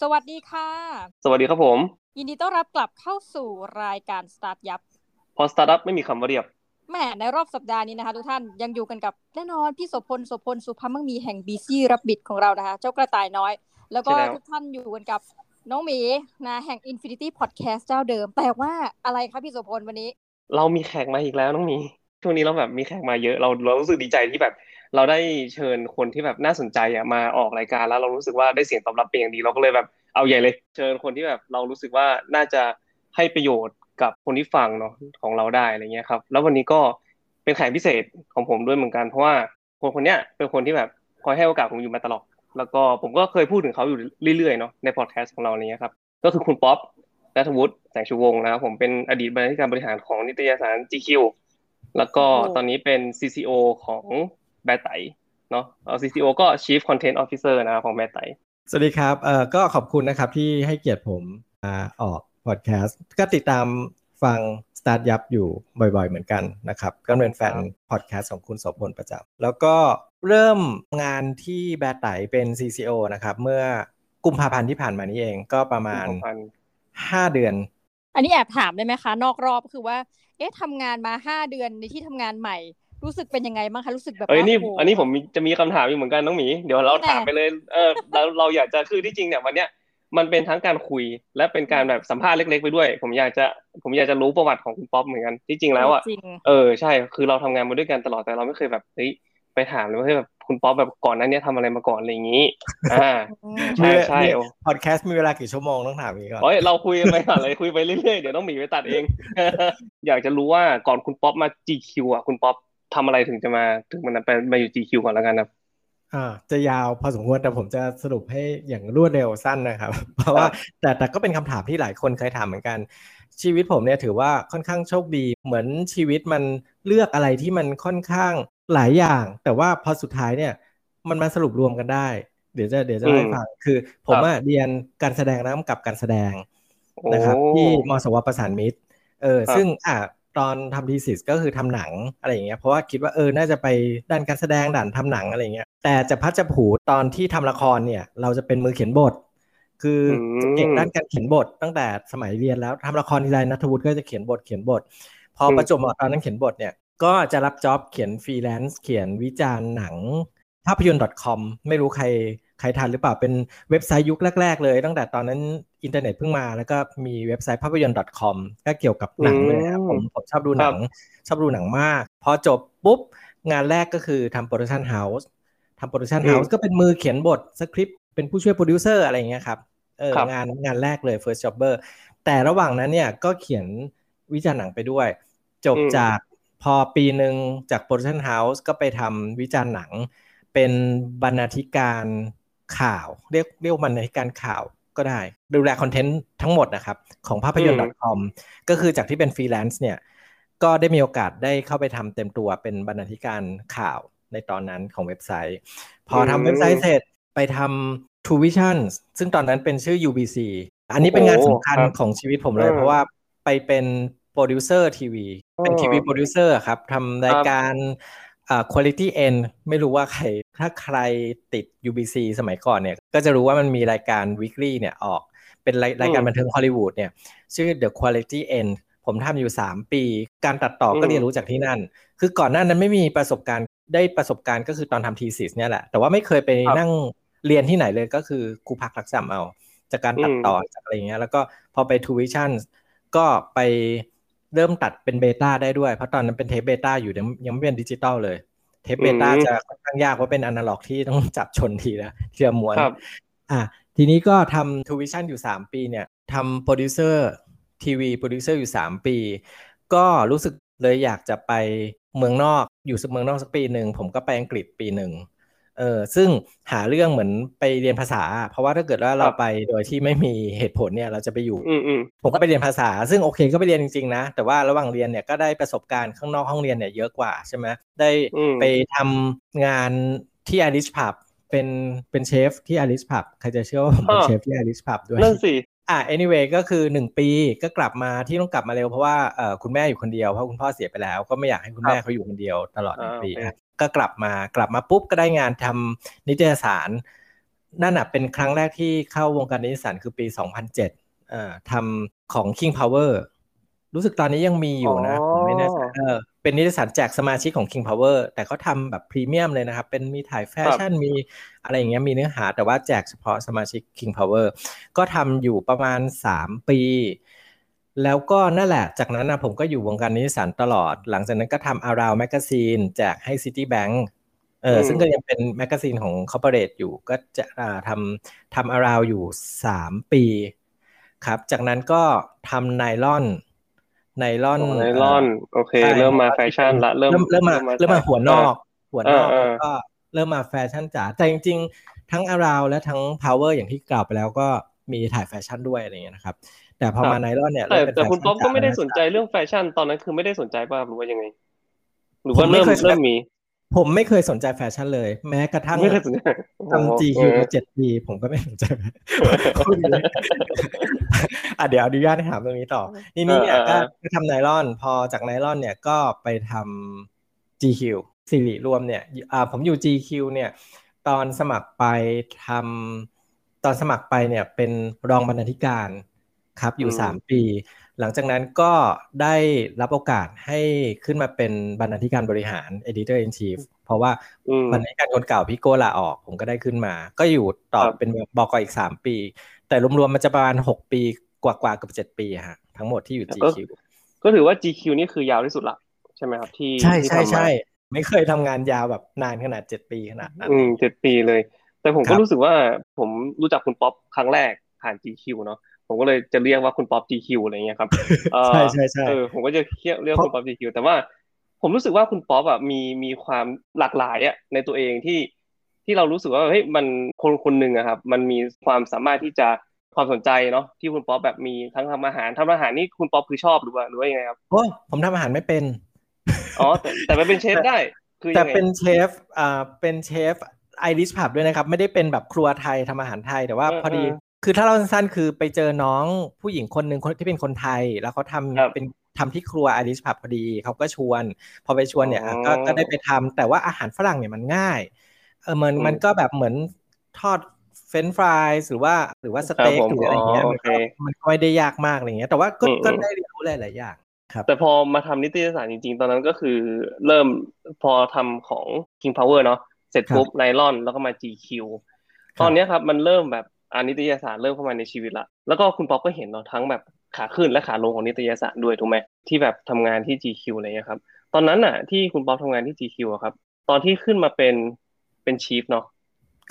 สวัสดีค่ะ สวัสดีครับผม ยินดีต้อนรับกลับเข้าสู่รายการ StartYupเพราะสตาร์ทอัพไม่มีคำว่าเรียบแหมในรอบสัปดาห์นี้นะคะทุกท่านยังอยู่กันกับแน่นอนพี่โสพลโสพลสุภาพมั่งมีแห่ง Busy Rabbit ของเรานะคะ เจ้ากระต่ายน้อย แล้วก็ใช่แล้วทุกท่านอยู่กันกับน้องหมีนะแห่ง Infinity Podcast เจ้าเดิม แต่ว่าอะไรคะพี่โสพลวันนี้ เรามีแขกมาอีกแล้วน้องหมีช่วงนี้เราแบบมีแขกมาเยอะเราเรารู้สึกดีใจที่แบบ เราได้เชิญคนที่แบบน่าสนใจอะมาออกรายการแล้วเรารู้สึกว่าได้เสียงตอบรับเป็นอย่างดีเราก็เลยแบบเอาใหญ่เลย เชิญคนที่แบบเรารู้สึกว่าน่าจะให้ประโยชน์กับคนที่ฟังเนาะของเราได้อะไรเงี้ยครับ แล้ววันนี้ก็เป็นแขกพิเศษของผมด้วยเหมือนกันเพราะว่าคนคนเนี้ยเป็นคนที่แบบคอยให้โอกาสผมอยู่มาตลอดแล้วก็ผมก็เคยพูดถึงเขาอยู่เรื่อยๆเนาะในพอดแคสต์ของเราเนี้ยครับก็คือคุณป๊อปนัทวุฒิแสงชูวงศ์นะครับผมเป็นอดีตบรรณาธิการบริหารของนิตยสาร GQ แล้วก็โอ้ตอนนี้เป็น CCO ของ แบไต๋เนาะเอา CCO ก็ Chief Content Officer นะครับของแบไต๋สวัสดีครับเอ่อก็ขอบคุณนะครับที่ให้เกียรติผมมาออกพอดแคสต์ก็ติดตามฟัง Start ยับอยู่บ่อยๆ เหมือนกันนะครับ ก็เป็นแฟนพอดแคสต์ของคุณโสพลประจำแล้วก็เริ่มงานที่แบไต๋เป็น CCO นะครับ เมื่อกุมภาพันธ์ที่ผ่านมานี้เองก็ประมาณ 5 เดือน อันนี้แอบถามได้ไหมคะ นอกรอบคือว่า เอ๊ะทำงานมาห้าเดือนในที่ทำงานใหม่ รู้สึกเป็นยังไงบ้างคะรู้สึกแบบเอ้ยว่านี่โโหอันนี้ผมมีจะมีคำถามอีกเหมือนกันน้องหมีเดี๋ยวเราแน่ถามไปเลยเออเราเราอยากจะคือที่จริงเนี่ยวันเนี้ยมันเป็นทั้งการคุยและเป็นการแบบสัมภาษณ์เล็ก ๆ ไปด้วย ผมอยากจะผมอยากจะรู้ประวัติของคุณป๊อปเหมือนกันที่จริงแล้วอะจริงเออใช่คือเราทำงานมาด้วยกันตลอดแต่เราไม่เคยแบบเฮ้ยไปถามเลยว่าเฮ้ยแบบคุณป๊อปแบบก่อนหนั้นเนี่ยทำอะไรมาก่อนอะไรอย่างนี้อ่าอืมใช่ใช่โอ้พอดแคสต์มีเวลากี่ชั่วโมงต้องถามอีกก่อนโอ้ยเราคุยกันไปก่อนเลยคุยไปเรื่อยๆเดี๋ยวต้องหมีไปตัดเอง อยากจะรู้ว่าก่อนคุณป๊อปมา GQ อะคุณป๊อป ทำอะไรถึงจะมาถึงมันไปมาอยู่ GQ ก่อนแล้วกันนะอ่าจะยาวพอสมควรแต่ผมจะสรุปให้อย่างรวดเร็วสั้นนะครับ เพราะว่าแต่แต่ก็เป็นคำถามที่หลายคนเคยถามเหมือนกัน ชีวิตผมเนี่ยถือว่าค่อนข้างโชคดี เหมือนชีวิตมันเลือกอะไรที่มันค่อนข้างหลายอย่าง แต่ว่าพอสุดท้ายเนี่ย มันมาสรุปรวมกันได้ เดี๋ยวจะเดี๋ยวจะเล่าให้ฟังคือ ผมอะเรียนการแสดงและกำกับการแสดงนะครับโอ้ที่มสวประสานมิตรเออครับซึ่งอะ ตอนทำทีสิสก็คือทำหนังอะไรอย่างเงี้ยเพราะว่าคิดว่าเออน่าจะไปด้านการแสดงด่านทำหนังอะไรอย่างเงี้ยแต่จะพัดจะผูตอนที่ทำละครเนี่ย เราจะเป็นมือเขียนบท คืออเก่งด้านการเขียนบท ตั้งแต่สมัยเรียนแล้วทำละครทีไรนัทวุฒิก็จะเขียนบทเขียนบท พอประจวบเหมาะตอนนั้นเขียนบทเนี่ยก็จะรับจ็อบเขียนฟรีแลนซ์เขียนวิจารณ์หนังภาพยนตร์ .com ไม่รู้ใคร ใครทันหรือเปล่าเป็นเว็บไซต์ยุคแรก ๆ เลย ตั้งแต่ตอนนั้นอินเทอร์เน็ตเพิ่งมา แล้วก็มีเว็บไซต์ภาพยนตร์ .com ก็เกี่ยวกับหนังเลยนะครับผมผมชอบดูหนัง ชอบดูหนังมาก พอจบปุ๊บ งานแรกก็คือทำ production house ทำ production house ก็เป็นมือเขียนบทสคริปต์เป็นผู้ช่วยโปรดิวเซอร์อะไรอย่างเงี้ยครับเออครับงานงานแรกเลย first jobber แต่ระหว่างนั้นเนี่ยก็เขียนวิจารณ์หนังไปด้วย จบจากพอปีหนึ่งจาก production house ก็ไปทำวิจารณ์หนัง เป็นบรรณาธิการ ข่าว เรียกเรียกว่าบรรณาธิการข่าวก็ได้ ดูแลคอนเทนต์ทั้งหมดนะครับ ของภาพยนตร์ .com ก็คือจากที่เป็นฟรีแลนซ์เนี่ยก็ได้มีโอกาสได้เข้าไปทำเต็มตัวเป็นบรรณาธิการข่าวในตอนนั้นของเว็บไซต์ พอทำเว็บไซต์เสร็จไปทำ True Vision ซึ่งตอนนั้นเป็นชื่อ UBC อันนี้เป็นงานสำคัญโอ้ครับของชีวิตผมเลยอืมเพราะว่าไปเป็นโปรดิวเซอร์ทีวี เป็นอ๋อทีวีโปรดิวเซอร์ครับทำรายการอ่า Quality N ไม่รู้ว่าใคร ถ้าใครติด UBC สมัยก่อนเนี่ย ก็จะรู้ว่ามันมีรายการ weekly เนี่ยออกเป็นรายรายการบันเทิงฮอลลีวูดเนี่ยชื่อ The Quality N ผมทำอยู่ 3 ปี การตัดต่อก็อืมเรียนรู้จากที่นั่น คือก่อนหน้านั้นไม่มีประสบการณ์ได้ประสบการณ์ก็คือตอนทำ thesis เนี่ยแหละ แต่ว่าไม่เคยไปนั่งเรียนที่ไหนเลยก็คือครูพักรักจำเอา จากการตัดต่อจากอะไรอย่างเงี้ยแล้วก็พอไป t ูวิชั่นก็ไปเริ่มตัดเป็นเบต้าได้ด้วย เพราะตอนนั้นเป็นเทปเบต้าอยู่ยังยังไม่เป็นดิจิตอลเลยเทปเบต้าอืมจะค่อนข้างยากเพราะเป็นอนาล็อกที่ต้องจับชนทีละทีละม้วนครับอะทีนี้ก็ทำ True Vision อยู่ 3 ปีเนี่ยทำโปรดิวเซอร์ทีวีโปรดิวเซอร์อยู่ 3 ปี ก็รู้สึกเลยอยากจะไปเมืองนอกอยู่สักเมืองนอกสักปีหนึ่ง ผมก็ไปอังกฤษปีหนึ่ง เออซึ่งหาเรื่องเหมือนไปเรียนภาษา เพราะว่าถ้าเกิดว่าเราครับไปโดยที่ไม่มีเหตุผลเนี่ยเราจะไปอยู่อืมอืมผมก็ไปเรียนภาษา ซึ่งโอเคก็ไปเรียนจริงๆนะ แต่ว่าระหว่างเรียนเนี่ยก็ได้ประสบการณ์ข้างนอกห้องเรียนเนี่ยเยอะกว่าใช่ไหมได้อืมไปทำงานที่อาริชพับเป็นเป็นเชฟที่อาริชพับใครจะเชื่อว่าผมเป็นอ่าเชฟที่อาริชพับด้วยนั่นสิอะ anyway ก็คือหนึ่งปีก็กลับมาที่ต้องกลับมาเร็วเพราะว่าเอ่อคุณแม่อยู่คนเดียวเพราะคุณพ่อเสียไปแล้ว ก็ไม่อยากให้คุณแม่ครับเขาอยู่คนเดียวตลอดหนึ่งอ่าปีโอเคอะ ก็กลับมากลับมาปุ๊บก็ได้งานทำนิตยสารนั่นอะเป็นครั้งแรกที่เข้าวงการนิสสันคือปี 2007อ่าทำของ King Power รู้สึกตอนนี้ยังมีอยู่นะผมไม่แน่ใจเออเป็นนิตยสารแจกสมาชิกของ King Power แต่เขาทำแบบพรีเมียมเลยนะครับ เป็นมีถ่ายแฟชั่นมีอะไรอย่างเงี้ยมีเนื้อหา แต่ว่าแจกเฉพาะสมาชิก King Power ก็ทำอยู่ประมาณ 3 ปี แล้วก็นั่นแหละ จากนั้นนะผมก็อยู่วงการนิตยสารตลอด หลังจากนั้นก็ทำ Around Magazine แจกให้ Citibank เออซึ่งก็ยังเป็นแมกกาซีนของ Corporate อยู่ ก็จะทำทำ Around อยู่ 3 ปีครับ จากนั้นก็ทำ Nylon Nylon Nylon โอเค เริ่มมาแฟชั่นละเริ่มเริ่มมาเริ่มมาหัวนอก หัวนอกก็เริ่มมาแฟชั่นจ๋าแต่จริง ๆ ทั้งอาราวและทั้ง Power อย่างที่กล่าวไปแล้วก็มีถ่ายแฟชั่นด้วยอะไรเงี้ยนะครับ แต่พอมา Nylon เนี่ยแต่แต่คุณป๊อปก็ไม่ได้สนใจเรื่องแฟชั่นตอนนั้นคือไม่ได้สนใจป่ะหรือว่ายังไง หรือว่าเริ่มเริ่มมี ผมไม่เคยสนใจแฟชั่นเลย แม้กระทั่งทำ GQ มาเจ็ดปีผมก็ไม่สนใจอะเดี๋ยวอนุญาตให้ถามตรงนี้ต่อทีนี้เนี่ยก็ทำไนลอน พอจากไนลอนเนี่ยก็ไปทำ GQ สิริรวมเนี่ยอ่าผมอยู่ GQ เนี่ยตอนสมัครไปทำตอนสมัครไปเนี่ยเป็นรองบรรณาธิการ ครับอยู่สามปี หลังจากนั้นก็ได้รับโอกาสให้ขึ้นมาเป็นบรรณาธิการบริหาร editor in chief เพราะว่าบรรณาธิการคนเก่าพี่โก้ลาออกผมก็ได้ขึ้นมา ก็อยู่ต่อเป็นบอกอีกสามปี แต่รวมๆมันจะประมาณหกปีกว่าๆกับเจ็ดปีฮะทั้งหมดที่อยู่ GQ ก็ถือว่า GQ นี่คือยาวที่สุดละใช่ไหมครับที่ใช่ใช่ใช่ไม่เคยทำงานยาวแบบนานขนาดเจ็ดปีขนาดนั้นอืมเจ็ดปีเลย แต่ผมก็รู้สึกว่าผมรู้จักคุณป๊อปครั้งแรกผ่าน GQ เนาะ ผมก็เลยจะเรียกว่าคุณป๊อป GQ อะไรเงี้ยครับใช่ใช่ใช่เออผมก็จะเรียกคุณป๊อป GQ แต่ว่าผมรู้สึกว่าคุณป๊อปอะมีมีความหลากหลายอะในตัวเองที่ที่เรารู้สึกว่าเฮ้ยมันคนคนหนึ่งอะครับมันมีความสามารถที่จะความสนใจเนาะที่คุณป๊อปแบบมีทั้งทำอาหารทำอาหารนี่คุณป๊อปคือชอบหรือว่าหรือว่ายังไงครับโอ้ผมทำอาหารไม่เป็นอ๋อแต่แต่เป็นเชฟได้คือแต่เป็นเชฟอ่าเป็นเชฟ Irish pub ด้วยนะครับ ไม่ได้เป็นแบบครัวไทยทำอาหารไทยแต่ว่าพอดี คือถ้าเราสั้นๆคือไปเจอน้องผู้หญิงคนหนึ่งคนที่เป็นคนไทย แล้วเขาทำเป็นทำที่ครัว Irish pub พอดีเขาก็ชวน พอไปชวนเนี่ยก็ก็ได้ไปทำแต่ว่าอาหารฝรั่งเนี่ยมันง่ายเออมันมันก็แบบเหมือนทอดเฟรนช์ฟรายหรือว่าหรือว่าสเต็กหรืออะไรเงี้ยมันก็มันไม่ได้ยากมากอะไรเงี้ย แต่ว่าก็ก็ได้เรียนรู้หลายๆอย่างครับ แต่พอมาทำนิตยสารจริง ๆ ตอนนั้นก็คือเริ่มพอทำของ King Power เนาะเสร็จปุ๊บ Nylon แล้วก็มา GQ ตอนนี้ครับมันเริ่มแบบ อานิตยสารเริ่มเข้ามาในชีวิตละแล้วก็คุณป๊อปก็เห็นเนาะทั้งแบบขาขึ้นและขาลงของนิตยสารด้วยถูกไหมที่แบบทำงานที่ GQ อะไรเงี้ยครับ ตอนนั้นอะ ที่คุณป๊อปทำงานที่ GQ อะครับ ตอนที่ขึ้นมาเป็นเป็นชีฟเนาะ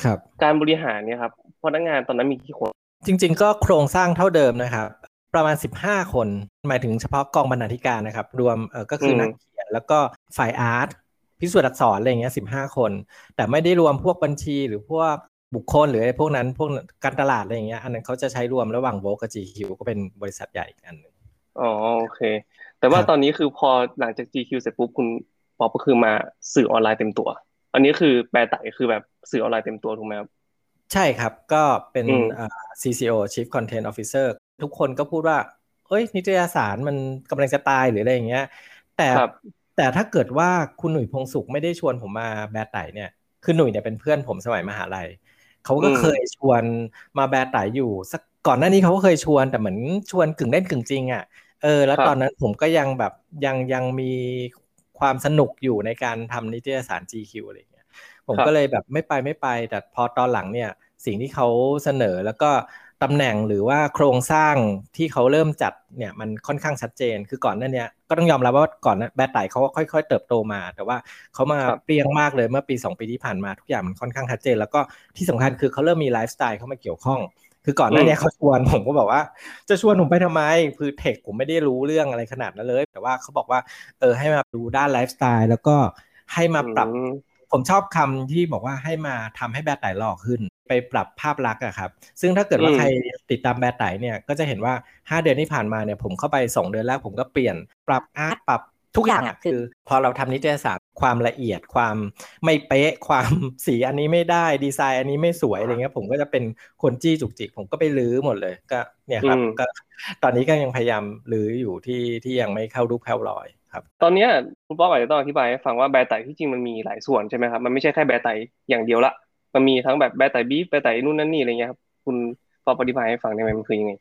ครับการบริหารเนี่ยครับพนักงานตอนนั้นมีกี่คน จริง ๆ ก็โครงสร้างเท่าเดิมนะครับ ประมาณสิบห้าคน หมายถึงเฉพาะกองบรรณาธิการนะครับ รวมเออก็คือนักเขียนแล้วก็ฝ่ายอาร์ตพิสูจน์อักษรอะไรเงี้ยสิบห้าคน แต่ไม่ได้รวมพวกบัญชีหรือพวก บุคคลหรืออะไรพวกนั้นพวกการตลาดอะไรเงี้ยอันนั้นเขาจะใช้รวมระหว่างโวกับ GQ ก็เป็นบริษัทใหญ่อีกอันนึงอ๋อโอเค แต่ว่าตอนนี้คือพอหลังจาก GQ เสร็จปุ๊บคุณพอก็คือมาสื่อออนไลน์เต็มตัว อันนี้คือแปลไต่คือแบบสื่อออนไลน์เต็มตัวถูกไหมครับใช่ครับก็เป็น CCO Chief Content Officer ทุกคนก็พูดว่าเอ้ยนิตยสารมันกำลังจะตายหรืออะไรอย่างเงี้ย แต่แต่ถ้าเกิดว่าคุณหนุ่ยพงสุขไม่ได้ชวนผมมาแบดไต่เนี่ยคือหนุ่ยเนี่ยเป็นเพื่อนผมสมัยมหาลัย เขาก็เคยชวนมาแบดไต่อยู่สักก่อนหน้านี้เขาก็เคยชวนแต่เหมือนชวนกึ่งเล่นกึ่งจริงอะเออแล้วตอนนั้นผมก็ยังแบบยังยังมีความสนุกอยู่ในการทำนิตยสาร GQ อะไรเงี้ยผมก็เลยแบบไม่ไปไม่ไป แต่พอตอนหลังเนี่ยสิ่งที่เขาเสนอแล้วก็ ตำแหน่งหรือว่าโครงสร้างที่เขาเริ่มจัดเนี่ยมันค่อนข้างชัดเจน คือก่อนหน้านี้ก็ต้องยอมรับว่าก่อนแบตไตเขาก็ค่อย ๆ เติบโตมา แต่ว่าเขามาเปรี้ยงมากเลยเมื่อปี 2 ปีที่ผ่านมาทุกอย่างมันค่อนข้างชัดเจน แล้วก็ที่สำคัญคือเขาเริ่มมีไลฟ์สไตล์เข้ามาเกี่ยวข้อง คือก่อนหน้านี้เขาชวนผมก็บอกว่า จะชวนผมไปทำไมคือเทคผมไม่ได้รู้เรื่องอะไรขนาดนั้นเลย แต่ว่าเขาบอกว่าเออให้มาดูด้านไลฟ์สไตล์แล้วก็ให้มาปรับ ผมชอบคำที่บอกว่าให้มาทำให้แบตไตหล่อขึ้น ไปปรับภาพลักษณ์อะครับ ซึ่งถ้าเกิดว่าใครติดตามแบรไตเนี่ยก็จะเห็นว่า 5 เดือนที่ผ่านมาเนี่ยผมเข้าไป 2 เดือนแรกผมก็เปลี่ยนปรับอาร์ตปรับทุกอย่างคือ พอเราทำนิตยสารความละเอียดความไม่เป๊ะความสีอันนี้ไม่ได้ดีไซน์อันนี้ไม่สวยอะไรเงี้ยผมก็จะเป็นคนจี้จุกจิก ผมก็ไปลื้อหมดเลยก็เนี่ยครับก็ตอนนี้ก็ยังพยายามลื้ออยู่ที่ที่ยังไม่เข้ารูปเข้ารอย ครับ ตอนนี้คุณป๊อกอาจจะต้องอธิบายให้ฟังว่าแบรไตที่จริงมันมีหลายส่วนใช่ไหมครับ มันไม่ใช่แค่แบรไตอย่างเดียวละ มันมีทั้งแบบแบร์ไต่บีฟแบร์ไต่นู่นนั่นนี่อะไรเงี้ยครับ คุณพอปฏิบัติให้ฟังได้ไหมมันคือยังไง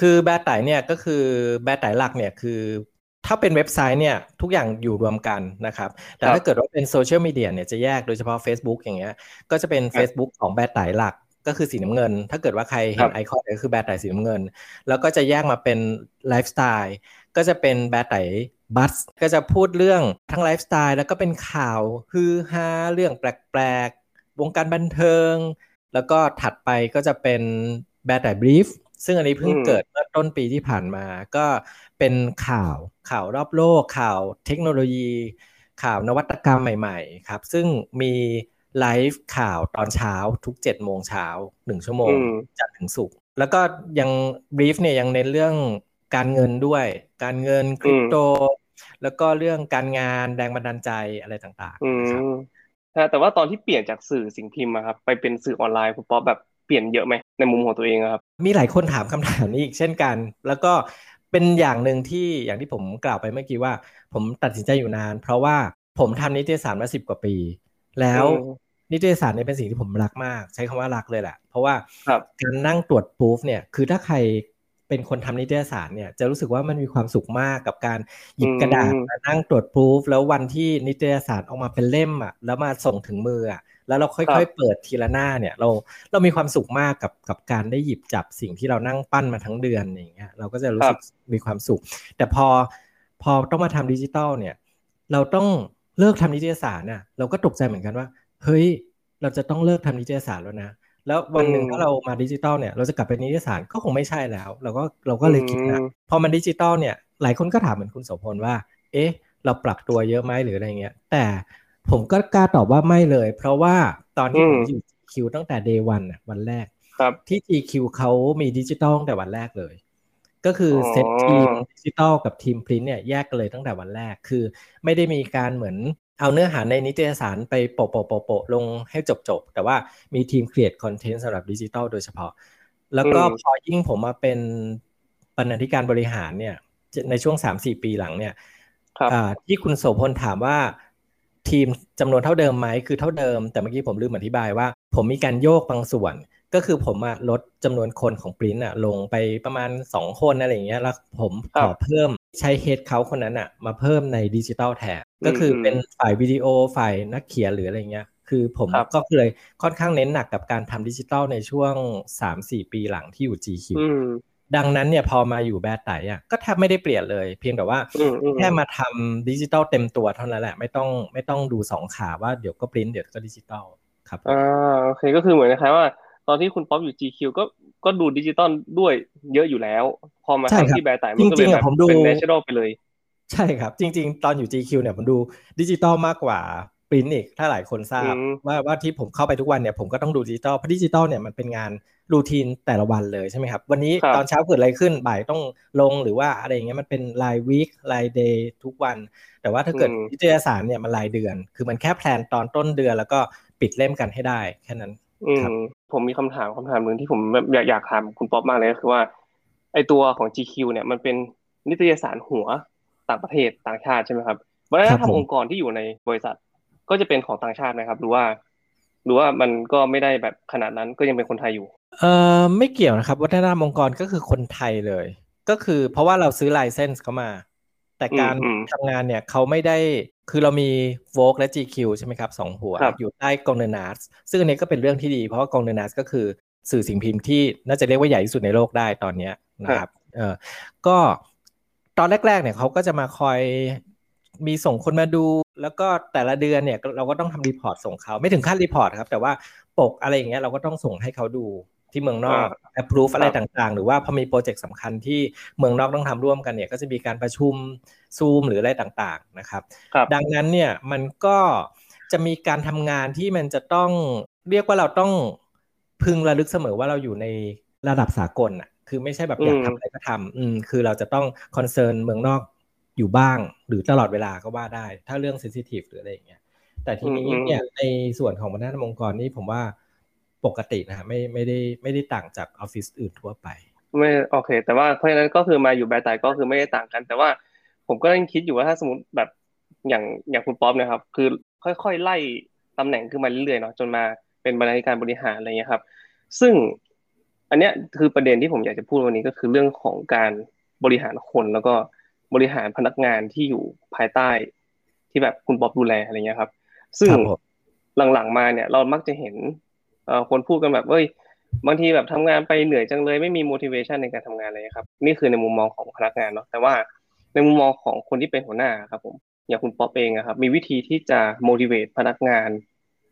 คือแบร์ไต่เนี่ยก็คือแบร์ไต่หลักเนี่ยคือ ถ้าเป็นเว็บไซต์เนี่ยทุกอย่างอยู่รวมกันนะครับ แต่ถ้าเกิดว่าเป็นโซเชียลมีเดียเนี่ยจะแยกโดยเฉพาะ Facebook อย่างเงี้ย ก็จะเป็น Facebook ของแบร์ไต่หลักก็คือสีน้ำเงิน ถ้าเกิดว่าใครเห็นไอคอนก็คือแบร์ไต่สีน้ำเงิน แล้วก็จะแยกมาเป็นไลฟ์สไตล์ ก็จะเป็นแบไต๋ Buzz ก็จะพูดเรื่องทั้งไลฟ์สไตล์แล้วก็เป็นข่าวฮือฮาเรื่องแปลกๆ วงการบันเทิง แล้วก็ถัดไปก็จะเป็นแบไต๋ Brief ซึ่งอันนี้เพิ่งเกิดเมื่อต้นปีที่ผ่านมา ก็เป็นข่าวข่าวรอบโลก ข่าวเทคโนโลยี ข่าวนวัตกรรมใหม่ๆ ครับ ซึ่งมีไลฟ์ข่าวตอนเช้าทุกเจ็ดโมงเช้าหนึ่งชั่วโมงจันทร์ถึงศุกร์แล้วก็ยัง Brief เนี่ยยังเน้นเรื่อง การเงินด้วย การเงินคริปโต แล้วก็เรื่องการงานแรงบันดาลใจอะไรต่างๆครับแต่ว่าตอนที่เปลี่ยนจากสื่อสิ่งพิมพ์ครับไปเป็นสื่อออนไลน์คุณป๊อปแบบเปลี่ยนเยอะไหมในมุมของตัวเองครับ มีหลายคนถามคำถามนี้อีกเช่นกัน แล้วก็เป็นอย่างหนึ่งที่อย่างที่ผมกล่าวไปเมื่อกี้ว่า ผมตัดสินใจอยู่นาน เพราะว่าผมทำนิตยสารมาสิบกว่าปี แล้วนิตยสารเนี่ยเป็นสิ่งที่ผมรักมาก ใช้คำว่ารักเลยแหละเพราะว่าการนั่งตรวจปูฟเนี่ยคือถ้าใคร เป็นคนทำนิตยสารเนี่ยจะรู้สึกว่ามันมีความสุขมากกับการหยิบกระดาษมานั่งตรวจปูฟแล้ววันที่นิตยสารออกมาเป็นเล่มอะแล้วมาส่งถึงมืออะแล้วเราค่อยๆ เปิดทีละหน้าเนี่ยเราเรามีความสุขมากกับกับการได้หยิบจับสิ่งที่เรานั่งปั้นมาทั้งเดือนอย่างเงี้ยเราก็จะรู้สึกมีความสุข แต่พอพอต้องมาทำดิจิตอลเนี่ย เราต้องเลิกทำนิตยสารน่ะเราก็ตกใจเหมือนกันว่า เฮ้ย เราจะต้องเลิกทำนิตยสารแล้วนะ แล้ววันหนึ่งถ้าเรามาดิจิตอลเนี่ยเราจะกลับไปนิตยสารก็คงไม่ใช่แล้ว เราก็เราก็เลยคิดนะพอมันดิจิตอลเนี่ยหลายคนก็ถามเหมือนคุณโสพลว่า เอ๊ะ เราปรับตัวเยอะไหมหรืออะไรเงี้ย แต่ผมก็กล้าตอบว่าไม่เลย เพราะว่าตอนที่ผมอยู่ GQ ตั้งแต่ day one วันแรกที่ GQ เขามีดิจิตอลตั้งแต่วันแรกเลย ก็คือเซตทีมดิจิตอลกับทีมพรินเนี่ยแยกกันเลยตั้งแต่วันแรกคือ ไม่ได้มีการเหมือน เอาเนื้อหาในนิตยสารไปโปะโปะโปะโปะลงให้จบจบแต่ว่ามีทีม create content สำหรับดิจิตอลโดยเฉพาะ แล้วก็พอยิ่งผมมาเป็นบรรณาธิการบริหารเนี่ย ในช่วงสามสี่ปีหลังเนี่ยที่คุณโสพลถามว่าทีมจำนวนเท่าเดิมไหมคือเท่าเดิม แต่เมื่อกี้ผมลืมอธิบายว่า ผมมีการโยกบางส่วน ก็คือผมลดจำนวนคนของปริ้นอะลงไปประมาณสองคนอะไรอย่างเงี้ยแล้วผมขอเพิ่ม ใช้เฮดเขาคนนั้นอะมาเพิ่มในดิจิตอลแทนก็คือเป็นฝ่ายวิดีโอฝ่ายนักเขียนหรืออะไรเงี้ยคือผมก็เลยค่อนข้างเน้นหนักกับการทำดิจิตอลในช่วงสามสี่ปีหลังที่อยู่ GQ ดังนั้นเนี่ยพอมาอยู่แบไต๋อะก็แทบไม่ได้เปลี่ยนเลย เพียงแต่ว่าแค่มาทำดิจิตอลเต็มตัวเท่านั้นแหละไม่ต้องไม่ต้องดูสองขาว่าเดี๋ยวก็ปริ้นเดี๋ยวก็ดิจิตอลครับอ่าโอเคก็คือเหมือนนะครับว่า ตอนที่คุณป๊อปอยู่ GQ ก็ ก็ดูดิจิตอลด้วยเยอะอยู่แล้ว พอมาทำที่แบไต๋มันก็เลยแบบเป็น natural ไปเลย ใช่ครับ จริง ๆ ตอนอยู่ GQ เนี่ยผมดูดิจิตอลมากกว่าปริ้นอีกถ้าหลายคนทราบว่าว่าที่ผมเข้าไปทุกวันเนี่ยผมก็ต้องดูดิจิตอลเพราะดิจิตอลเนี่ยมันเป็นงาน routine แต่ละวันเลยใช่ไหมครับ วันนี้ตอนเช้าเกิดอะไรขึ้นบ่ายต้องลงหรือว่าอะไรอย่างเงี้ยมันเป็นราย week ราย day ทุกวัน แต่ว่าถ้าเกิดวิทยาศาสตร์เนี่ยมันรายเดือน คือมันแค่ plan ตอนต้นเดือนแล้วก็ปิดเล่มกันให้ได้แค่นั้นครับ ผมมีคำถามคำถามหนึ่งที่ผมอยากอยากถามคุณป๊อปมากเลยก็คือว่า ไอตัวของ GQ เนี่ยมันเป็นนิตยสารหัวต่างประเทศต่างชาติใช่ไหมครับวัฒนธรรมองค์กรที่อยู่ในบริษัท ก็จะเป็นของต่างชาตินะครับหรือว่าหรือว่ามันก็ไม่ได้แบบขนาดนั้นก็ยังเป็นคนไทยอยู่เอ่อไม่เกี่ยวนะครับ วัฒนธรรมองค์กรก็คือคนไทยเลย ก็คือเพราะว่าเราซื้อไลเซนส์เขามา แต่การทำงานเนี่ยเขาไม่ได้คือเรามีโวกและ GQ ใช่ไหมครับสองหัว อยู่ใต้กองเนนัสซึ่งอันนี้ก็เป็นเรื่องที่ดี เพราะว่ากองเนนัสก็คือสื่อสิ่งพิมพ์ที่น่าจะเรียกว่าใหญ่ที่สุดในโลกได้ตอนนี้นะครับเออก็ตอนแรก ๆ เนี่ยเขาก็จะมาคอยมีส่งคนมาดู แล้วก็แต่ละเดือนเนี่ยเราก็ต้องทำ report ส่งเขาไม่ถึงขั้น report ครับ แต่ว่าปกอะไรอย่างเงี้ยเราก็ต้องส่งให้เขาดู ที่เมืองนอก approve อะไรต่างๆ หรือว่าพอมีโปรเจกต์สำคัญที่เมืองนอกต้องทำร่วมกันเนี่ย ก็จะมีการประชุมซูมหรืออะไรต่างๆนะครับ ดังนั้นเนี่ยมันก็จะมีการทำงานที่มันจะต้องเรียกว่าเราต้องพึงระลึกเสมอว่าเราอยู่ในระดับสากลอะคือไม่ใช่แบบอยากทำอะไรก็ทำอืมคือเราจะต้อง concern เมืองนอกอยู่บ้าง หรือตลอดเวลาก็ว่าได้ ถ้าเรื่อง sensitive หรืออะไรอย่างเงี้ยแต่ทีนี้เนี่ยในส่วนของบรรยากาศองค์กรนี่ผมว่า ปกตินะฮะไม่ไม่ได้ไม่ได้ต่างจากออฟฟิศอื่นทั่วไป ไม่โอเค แต่ว่าเพราะฉะนั้นก็คือมาอยู่แบไต๋ก็คือไม่ได้ต่างกัน แต่ว่าผมก็ยังคิดอยู่ว่าถ้าสมมติแบบอย่างอย่างคุณป๊อปนะครับ คือค่อยๆไล่ตำแหน่งขึ้นมาเรื่อยๆเนาะจนมาเป็นบรรณาธิการบริหารอะไรเงี้ยครับ ซึ่งอันเนี้ยคือประเด็นที่ผมอยากจะพูดวันนี้ก็คือเรื่องของการบริหารคนแล้วก็บริหารพนักงานที่อยู่ภายใต้ที่แบบคุณป๊อบดูแลอะไรเงี้ยครับ ซึ่งหลังๆมาเนี่ยเรามักจะเห็น คนพูดกันแบบเอ้ยบางทีแบบทำงานไปเหนื่อยจังเลยไม่มี motivation ในการทำงานเลยครับนี่คือในมุมมองของพนักงานเนาะแต่ว่าในมุมมองของคนที่เป็นหัวหน้าครับผมอย่างคุณป๊อปเองครับมีวิธีที่จะ motivate พนักงาน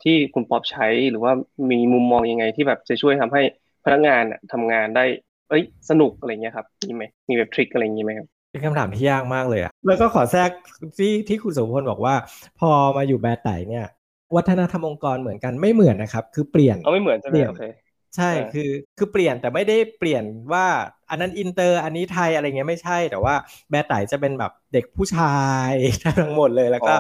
ที่คุณป๊อปใช้หรือว่ามีมุมมองยังไงที่แบบจะช่วยทำให้พนักงานทำงานได้เอ้ยสนุกอะไรเงี้ยครับมีไหมมีแบบทริคอะไรอย่างงี้ไหมครับเป็นคำถามที่ยากมากเลยอะแล้วก็ขอแทรกที่ที่คุณสมพลบอกว่า พอมาอยู่แบรไต่เนี่ย วัฒนธรรมองค์กรเหมือนกันไม่เหมือนนะครับ คือเปลี่ยนเอาไม่เหมือนใช่ไหมโอเคใช่คือคือเปลี่ยนแต่ไม่ได้เปลี่ยนว่าอันนั้นอินเตอร์อันนี้ไทยอะไรเงี้ยไม่ใช่แต่ว่าแบไต๋จะเป็นแบบเด็กผู้ชายทั้งหมดเลยแล้วก็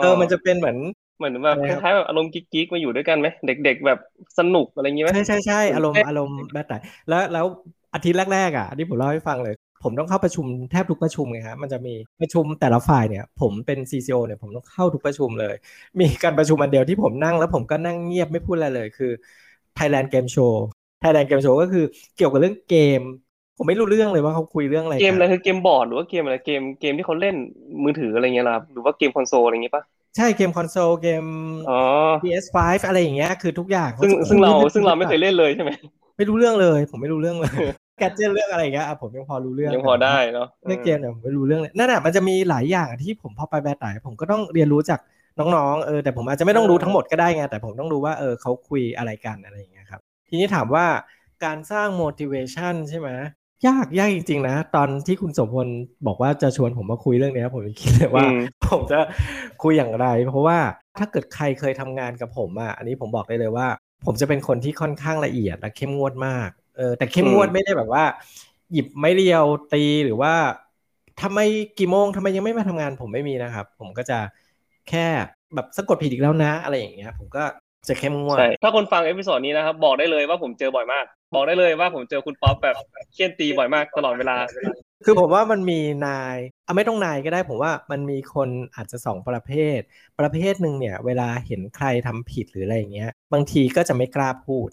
เออมันจะเป็นเหมือนเหมือนแบบคล้ายๆแบบอารมณ์ geek ๆมาอยู่ด้วยกันไหมเด็ก ๆ แบบสนุกอะไรอย่างเงี้ยไหมใช่ใช่ใช่อารมณ์อารมณ์แบไต๋แล้วแล้วอาทิตย์แรกๆอะอันนี้ผมเล่าให้ฟังเลย ผมต้องเข้าประชุมแทบทุกประชุมไงครับมันจะมีประชุมแต่ละฝ่ายเนี่ย ผมเป็น CCO เนี่ยผมต้องเข้าทุกประชุมเลย มีการประชุมอันเดียวที่ผมนั่งแล้วผมก็นั่งเงียบไม่พูดอะไรเลย คือ Thailand Game Show Thailand Game Show ก็คือเกี่ยวกับเรื่องเกม ผมไม่รู้เรื่องเลยว่าเขาคุยเรื่องอะไรเกมอะไรคือเกมบอร์ดหรือว่าเกมอะไรเกมเกมที่เขาเล่นมือถืออะไรเงี้ยครับหรือว่าเกมคอนโซลอะไรเงี้ยปะใช่เกมคอนโซลเกม PS5 อะไรอย่างเงี้ยคือทุกอย่างซึ่งซึ่งเราซึ่งเราไม่เคยเล่นเลยใช่ไหมไม่รู้เรื่องเลย ผมไม่รู้เรื่องเลย แกเจนเรื่องอะไรเงี้ยผมยังพอรู้เรื่องยังพอได้เนาะเรื่องเกมเนี่ยผมไม่รู้เรื่องเลยนั่นแหะมันจะมีหลายอย่างที่ผมพอไปแบตไตผมก็ต้องเรียนรู้จากน้องๆเออแต่ผมอาจจะไม่ต้องรู้ทั้งหมดก็ได้ไงแต่ผมต้องรู้ว่าเออเขาคุยอะไรกันอะไรอย่างเงี้ยครับทีนี้ถามว่าการสร้าง motivation ใช่ไหมยากยากจริงๆนะ ตอนที่คุณสมพลบอกว่าจะชวนผมมาคุยเรื่องนี้ผมคิดเลยว่า ผมจะคุยอย่างไร เพราะว่าถ้าเกิดใครเคยทำงานกับผมอะอันนี้ผมบอกได้เลยว่า ผมจะเป็นคนที่ค่อนข้างละเอียดและเข้มงวดมากเออแต่เข้มงวดไม่ได้แบบว่า หยิบไม่เรียวตีหรือว่าทำไมกี่โมงทำไมยังไม่มาทำงานผมไม่มีนะครับ ผมก็จะแค่แบบสะกดผิดอีกแล้วนะ อะไรอย่างเงี้ยผมก็จะเข้มงวดใช่ถ้าคนฟัง episode นี้นะครับ บอกได้เลยว่าผมเจอบ่อยมาก บอกได้เลยว่าผมเจอคุณป๊อปแบบเฆี่ยนตีบ่อยมากตลอดเวลา คือผมว่ามันมีนายเอาไม่ต้องนายก็ได้ผมว่ามันมีคนอาจจะสองประเภท ประเภทหนึ่งเนี่ย เวลาเห็นใครทำผิดหรืออะไรเงี้ย บางทีก็จะไม่กล้าพูด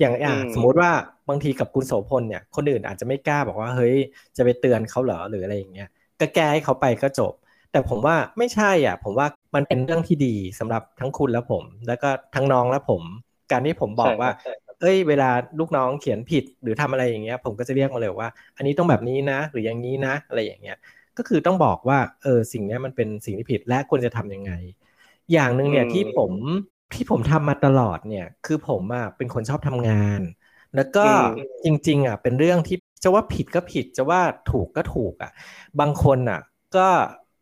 อย่างอ่าสมมุติว่าบางทีกับคุณโสพลเนี่ย คนอื่นอาจจะไม่กล้าบอกว่าเฮ้ยจะไปเตือนเขาเหรอหรืออะไรอย่างเงี้ยก็แก้ให้เขาไปก็จบ แต่ผมว่าไม่ใช่อะ ผมว่ามันเป็นเรื่องที่ดีสำหรับทั้งคุณและผม แล้วก็ทั้งน้องและผม การที่ผมบอกว่า เอ้ย เวลาลูกน้องเขียนผิดหรือทำอะไรอย่างเงี้ย ผมก็จะเรียกมาเลยว่า อันนี้ต้องแบบนี้นะ หรืออย่างนี้นะ อะไรอย่างเงี้ยก็คือต้องบอกว่าเออสิ่งนี้มันเป็นสิ่งที่ผิดและควรจะทํำยังไง อย่างหนึ่งเนี่ยที่ผม ที่ผมทำมาตลอดเนี่ย คือผมอะเป็นคนชอบทำงาน แล้วก็จริง ๆ อะ เป็นเรื่องที่จะว่าผิดก็ผิดจะว่าถูกก็ถูกอะ บางคนอะ ก็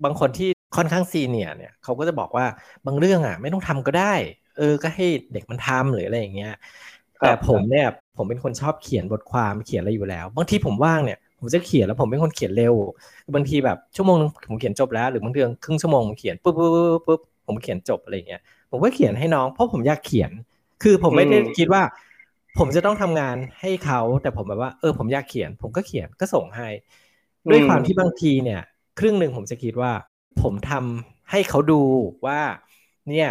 บางคนที่ค่อนข้างซีเนียเนี่ยเขาก็จะบอกว่าบางเรื่องอะ ไม่ต้องทำก็ได้ เออ ก็ให้เด็กมันทำหรืออะไรอย่างเงี้ยแต่ผมเนี่ยผมเป็นคนชอบเขียนบทความเขียนอะไรอยู่แล้ว บางทีผมว่างเนี่ยผมจะเขียนแล้วผมเป็นคนเขียนเร็ว บางทีแบบชั่วโมงผมเขียนจบแล้ว หรือบางเดือนครึ่งชั่วโมงผมเขียนปุ๊บปุ๊บปุ๊บปุ๊บผมเขียนจบอะไรเงี้ย ผมก็เขียนให้น้องเพราะผมอยากเขียน คือผมไม่ได้คิดว่า ผมจะต้องทำงานให้เขาแต่ผมแบบว่าเออผมอยากเขียน ผมก็เขียนก็ส่งให้ ด้วยความที่บางทีเนี่ย ครึ่งหนึ่งผมจะคิดว่า ผมทำให้เขาดูว่า เนี่ย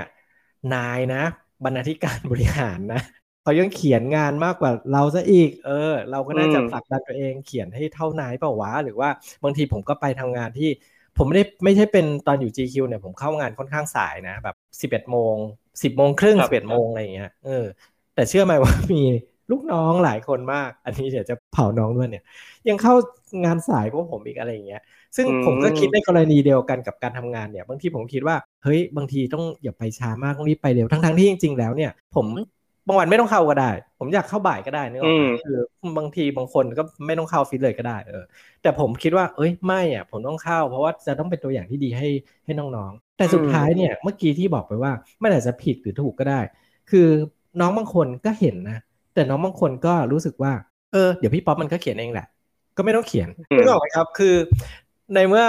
นายนะ บรรณาธิการบริหารนะเขายังเขียนงานมากกว่าเราซะอีก เออ เราก็น่าจะผลักดันตัวเองเขียนให้เท่านายเปล่าวะหรือว่าบางทีผมก็ไปทำงานที่ ผมไม่ได้ไม่ใช่เป็นตอนอยู่ GQ เนี่ยผมเข้างานค่อนข้างสายนะ แบบสิบเอ็ดโมงสิบโมงครึ่งสิบเอ็ดโมงอะไรอย่างเงี้ยเออแต่เชื่อไหมว่ามีลูกน้องหลายคนมาก อันนี้เดี๋ยวจะเผาน้องด้วยเนี่ย ยังเข้างานสายกว่าผมอีกอะไรอย่างเงี้ย ซึ่งผมก็คิดในกรณีเดียวกันกับการทำงานเนี่ย บางทีผมคิดว่า เฮ้ย บางทีต้องอย่าไปช้ามาก ต้องรีบไปเร็ว ทั้งๆที่จริงๆแล้วเนี่ย ผม บางวันไม่ต้องเข้าก็ได้ ผมอยากเข้าบ่ายก็ได้นึกออกคือบางทีบางคนก็ไม่ต้องเข้าฟิตเลยก็ได้เออ แต่ผมคิดว่า เอ้ยไม่อะ ผมต้องเข้า เพราะว่าจะต้องเป็นตัวอย่างที่ดีให้ให้น้องๆ แต่สุดท้ายเนี่ยเมื่อกี้ที่บอกไปว่าไม่อาจจะผิดหรือถูกก็ได้ คือน้องบางคนก็เห็นนะแต่น้องบางคนก็รู้สึกว่า เออเดี๋ยวพี่ป๊อปมันก็เขียนเองแหละ ก็ไม่ต้องเขียนนึกออกไหมครับ คือ ในเมื่อ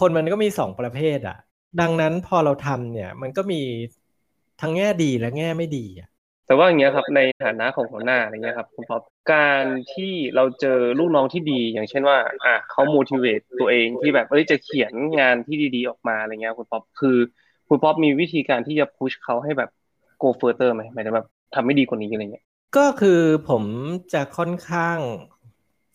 คนมันก็มีสองประเภทอะ ดังนั้นพอเราทำเนี่ย มันก็มีทั้งแง่ดีและแง่ไม่ดีอะ แต่ว่าอย่างเงี้ยครับในฐานะของหัวหน้าอะไรเงี้ยครับคุณป๊อปการที่เราเจอลูกน้องที่ดี อย่างเช่นว่า อะเขา motivate ตัวเองที่แบบเอ้ยจะเขียนงานที่ดีๆออกมาอะไรเงี้ยคุณป๊อปคือคุณป๊อปมีวิธีการที่จะพุชเขาให้แบบ go further ไหมหมายถึงแบบทำไม่ดีกว่านี้อะไรเงี้ยก็คือผมจะค่อนข้าง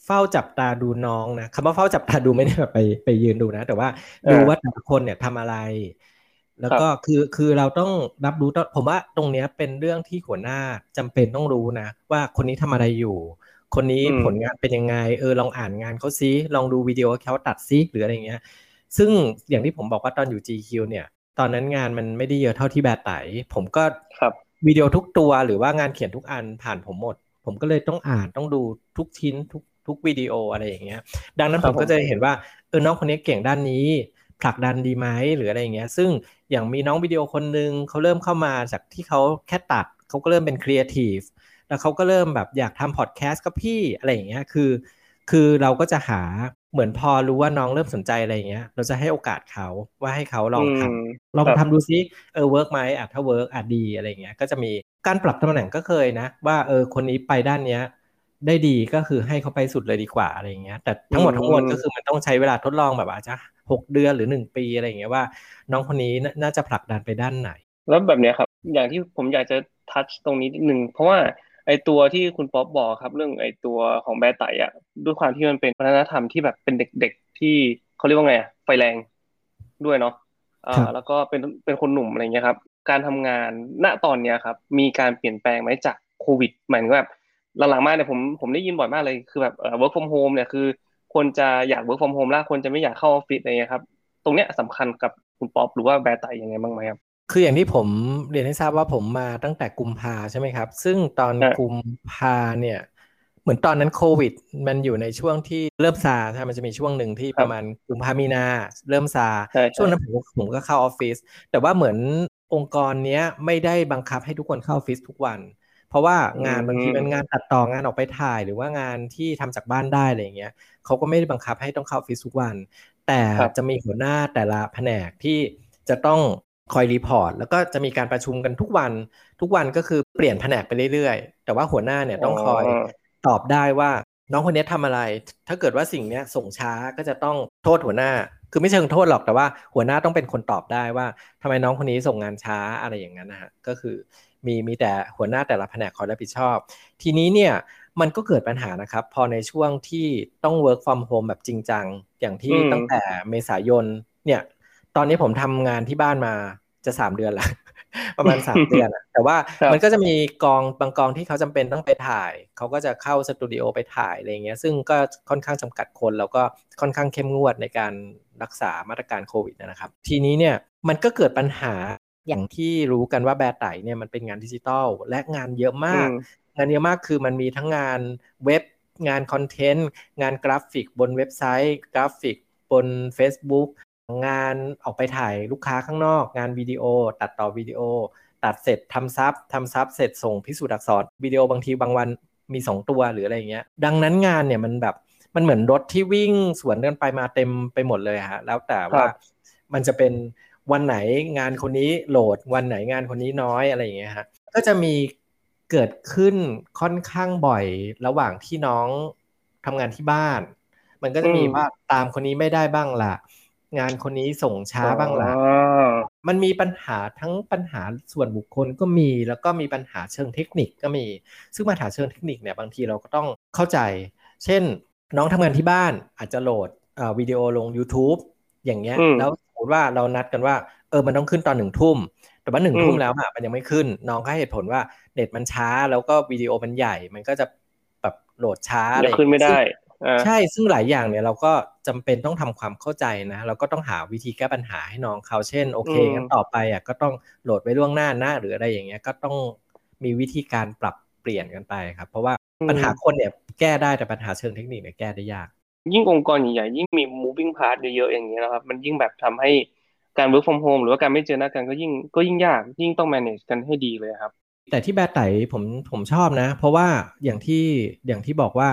เฝ้าจับตาดูน้องนะคำว่าเฝ้าจับตาดูไม่ได้แบบไปไปยืนดูนะ แต่ว่าดูว่าแต่ละคนเนี่ยทำอะไร แล้วก็คือคือเราต้องรับรู้ผมว่าตรงเนี้ยเป็นเรื่องที่หัวหน้าจำเป็นต้องรู้นะ ว่าคนนี้ทำอะไรอยู่ คนนี้ผลงานเป็นยังไง เออลองอ่านงานเขาซิลองดูวิดีโอเขาตัดซิหรืออะไรเงี้ย ซึ่งอย่างที่ผมบอกว่าตอนอยู่ GQ เนี่ย ตอนนั้นงานมันไม่ได้เยอะเท่าที่แบตไตผมก็ครับวิดีโอทุกตัวหรือว่างานเขียนทุกอันผ่านผมหมด ผมก็เลยต้องอ่านต้องดูทุกชิ้นทุกทุกวิดีโออะไรอย่างเงี้ย ดังนั้นผมก็จะเห็นว่าเออน้องคนนี้เก่งด้านนี้ ผลักดันดีไหมหรืออะไรอย่างเงี้ย ซึ่งอย่างมีน้องวิดีโอคนนึงเขาเริ่มเข้ามาจากที่เขาแค่ตัดเขาก็เริ่มเป็นครีเอทีฟแล้วเขาก็เริ่มแบบอยากทำพอดแคสต์กับพี่อะไรอย่างเงี้ยคือ คือเราก็จะหาเหมือนพอรู้ว่าน้องเริ่มสนใจอะไรอย่างเงี้ย เราจะให้โอกาสเขาว่าให้เขาลองทำลองทำดูซิเออ work ไหมอะถ้า work อะดีอะไรเงี้ยก็จะมีการปรับตำแหน่งก็เคยนะ ว่าเออคนนี้ไปด้านเนี้ยได้ดีก็คือให้เขาไปสุดเลยดีกว่าอะไรเงี้ย แต่ทั้งหมดทั้งมวลก็คือมันต้องใช้เวลาทดลองแบบอาจจะ หกเดือนหรือหนึ่งปีอะไรเงี้ยว่า น้องคนนี้น่าจะผลักดันไปด้านไหน แล้วแบบเนี้ยครับ อย่างที่ผมอยากจะทัชตรงนี้นิดนึงเพราะว่าไอตัวที่คุณป๊อปบอกครับ เรื่องไอตัวของแบร์ไตอะด้วยความที่มันเป็นวัฒนธรรมที่แบบเป็นเด็กๆที่เขาเรียกว่าไงไฟแรงด้วยเนาะอ่าแล้วก็เป็นเป็นคนหนุ่มอะไรเงี้ยครับ การทำงานณตอนเนี้ยครับ มีการเปลี่ยนแปลงไหมจากโควิดหมายถึงแบบหลังๆมาเนี่ยผมผมได้ยินบ่อยมากเลยคือแบบเอ่อ work from home เนี่ยคือ คนจะอยาก work from home แล้วคนจะไม่อยากเข้าออฟฟิศอะไรเงี้ยครับ ตรงเนี้ยสำคัญกับคุณป๊อปหรือว่าแบร์ไตยังไงบ้างไหมครับคืออย่างที่ผมเรียนให้ทราบว่าผมมาตั้งแต่กุมภาใช่ไหมครับ ซึ่งตอนกุมภาเนี่ย เหมือนตอนนั้นโควิด มันอยู่ในช่วงที่เริ่มซาใช่มันจะมีช่วงหนึ่งที่ประมาณกุมภามีนาเริ่มซา ช่วงนั้นผมผมก็เข้าออฟฟิศแต่ว่าเหมือนองค์กรเนี้ยไม่ได้บังคับให้ทุกคนเข้าออฟฟิศทุกวัน เพราะว่างานบางทีเป็นงานตัดต่องานออกไปถ่าย หรือว่างานที่ทำจากบ้านได้อะไรเงี้ยเขาก็ไม่ได้บังคับให้ต้องเข้าออฟฟิศทุกวัน แต่จะมีหัวหน้าแต่ละแผนกที่จะต้องคอย report แล้วก็จะมีการประชุมกันทุกวัน ทุกวันก็คือเปลี่ยนแผนกไปเรื่อยๆ แต่ว่าหัวหน้าเนี่ยต้องคอยตอบได้ว่าน้องคนนี้ทำอะไร ถ้าเกิดว่าสิ่งนี้ส่งช้าก็จะต้องโทษหัวหน้า คือไม่เชิงโทษหรอก แต่ว่าหัวหน้าต้องเป็นคนตอบได้ว่าทำไมน้องคนนี้ส่งงานช้าอะไรอย่างนั้นนะฮะ ก็คือ มีมีแต่หัวหน้าแต่ละแผนกคอยรับผิดชอบ ทีนี้เนี่ยมันก็เกิดปัญหานะครับ พอในช่วงที่ต้อง work from home แบบจริงจัง อย่างที่ตั้งแต่เมษายนเนี่ย ตอนนี้ผมทำงานที่บ้านมาจะสามเดือนละประมาณสามเดือนอะแต่ว่ามันก็จะมีกองบางกองที่เขาจำเป็นต้องไปถ่าย เขาก็จะเข้าสตูดิโอไปถ่ายอะไรเงี้ย ซึ่งก็ค่อนข้างจำกัดคนแล้วก็ค่อนข้างเข้มงวดในการรักษามาตรการโควิดนะครับ ทีนี้เนี่ยมันก็เกิดปัญหา อย่างที่รู้กันว่าแบไต๋เนี่ยมันเป็นงานดิจิตอลและงานเยอะมาก งานเยอะมากคือมันมีทั้งงานเว็บงาน content งานกราฟิกบนเว็บไซต์ กราฟิกบน Facebook งานออกไปถ่ายลูกค้าข้างนอก งานวิดีโอ ตัดต่อวิดีโอ ตัดเสร็จทำซับทำซับเสร็จส่งพิสูจน์อักษรวิดีโอบางทีบางวันมีสองตัวหรืออะไรเงี้ย ดังนั้นงานเนี่ยมันแบบมันเหมือนรถที่วิ่งสวนกันไปมาเต็มไปหมดเลยฮะแล้วแต่ว่ามันจะเป็น วันไหนงานคนนี้โหลด วันไหนงานคนนี้น้อยอะไรอย่างเงี้ยฮะก็จะมีเกิดขึ้นค่อนข้างบ่อยระหว่างที่น้องทำงานที่บ้าน มันก็จะมีว่าตามคนนี้ไม่ได้บ้างล่ะงานคนนี้ส่งช้าบ้างละมันมีปัญหาทั้งปัญหาส่วนบุคคลก็มี แล้วก็มีปัญหาเชิงเทคนิคก็มี ซึ่งปัญหาเชิงเทคนิคเนี่ยบางทีเราก็ต้องเข้าใจ เช่น น้องทำงานที่บ้านอาจจะโหลดวิดีโอลง YouTube อย่างเงี้ยแล้วสมม ติว่าเรานัดกันว่า เออมันต้องขึ้นตอนหนึ่งทุ่ม แต่ว่าหนึ่งทุ่มแล้วอะมันยังไม่ขึ้น น้องก็ให้เหตุผลว่าเน็ตมันช้า แล้วก็วิดีโอมันใหญ่ มันก็จะแบบโหลดช้าอะไรขึ้นไม่ได้ใช่ซึ่งหลายอย่างเนี่ยเราก็จำเป็นต้องทำความเข้าใจนะเราก็ต้องหาวิธีแก้ปัญหาให้น้องเขาเช่นโอเคงั้นต่อไปอะก็ต้องโหลดไว้ล่วงหน้านะหรืออะไรอย่างเงี้ยก็ต้องมีวิธีการปรับเปลี่ยนกันไปครับ เพราะว่าปัญหาคนเนี่ยแก้ได้แต่ปัญหาเชิงเทคนิคเนี่ยแก้ได้ยาก ยิ่งองค์กรใหญ่ๆยิ่งมี moving part เยอะๆอย่างเงี้ยนะครับ มันยิ่งแบบทำให้การ work from home หรือว่าการไม่เจอหน้ากันก็ยิ่งก็ยิ่งยาก ยิ่งต้อง manage กันให้ดีเลยครับ แต่ที่แบไต๋ผมผมชอบนะ เพราะว่าอย่างที่อย่างที่บอกว่า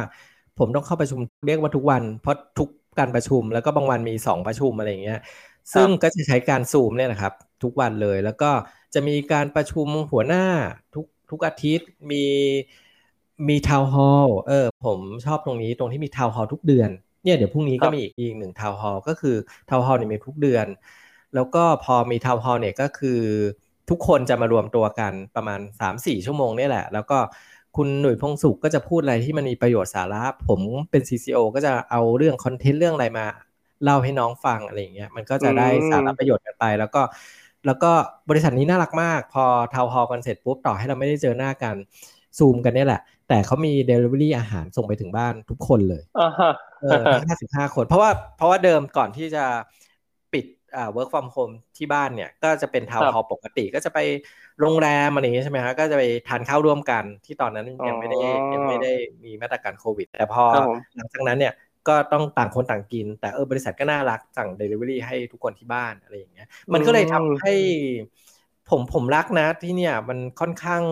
ผมต้องเข้าประชุมเรียกว่าทุกวัน เพราะทุกการประชุมแล้วก็บางวันมีสองประชุมอะไรอย่างเงี้ยซึ่งก็จะใช้การซูมเนี่ยนะครับ ทุกวันเลยแล้วก็จะมีการประชุมหัวหน้าทุกทุกอาทิตย์มี มี town hall เออผมชอบตรงนี้ตรงที่มี town hall ทุกเดือนเนี่ยเดี๋ยวพรุ่งนี้ก็มีอีกหนึ่ง town hall ก็คือ town hall เนี่ยมีทุกเดือน แล้วก็พอมีทาวน์ฮอลเนี่ยก็คือทุกคนจะมารวมตัวกันประมาณสามสี่ชั่วโมงนี่แหละ แล้วก็คุณหนุ่ยพงสุขก็จะพูดอะไรที่มันมีประโยชน์สาระ ผมเป็น CCO ก็จะเอาเรื่องคอนเทนต์เรื่องอะไรมาเล่าให้น้องฟังอะไรอย่างเงี้ยมันก็จะได้สาระประโยชน์กันไป แล้วก็แล้วก็บริษัทนี้น่ารักมาก พอทาวฮอลกันเสร็จปุ๊บต่อให้เราไม่ได้เจอหน้ากัน ซูมกันเนี่ยแหละ แต่เขามี Delivery อาหารส่งไปถึงบ้านทุกคนเลยอ่าฮะเออทั้งห้าสิบห้าคน เพราะว่าเพราะว่าเดิมก่อนที่จะปิดอ่า work from home ที่บ้านเนี่ย ก็จะเป็นทาวน์ฮอลปกติก็จะไปโรงแรมอะไรอย่างเงี้ยใช่ไหมฮะก็จะไปทานข้าวร่วมกันที่ตอนนั้นยังไม่ได้ยังไม่ได้มีมาตรการโควิด แต่พอหลังจากนั้นเนี่ยก็ต้องต่างคนต่างกิน แต่เออบริษัทก็น่ารักสั่ง Delivery ให้ทุกคนที่บ้านอะไรอย่างเงี้ย มันก็เลยทำให้ผมผมรักนะที่เนี่ยมันค่อนข้าง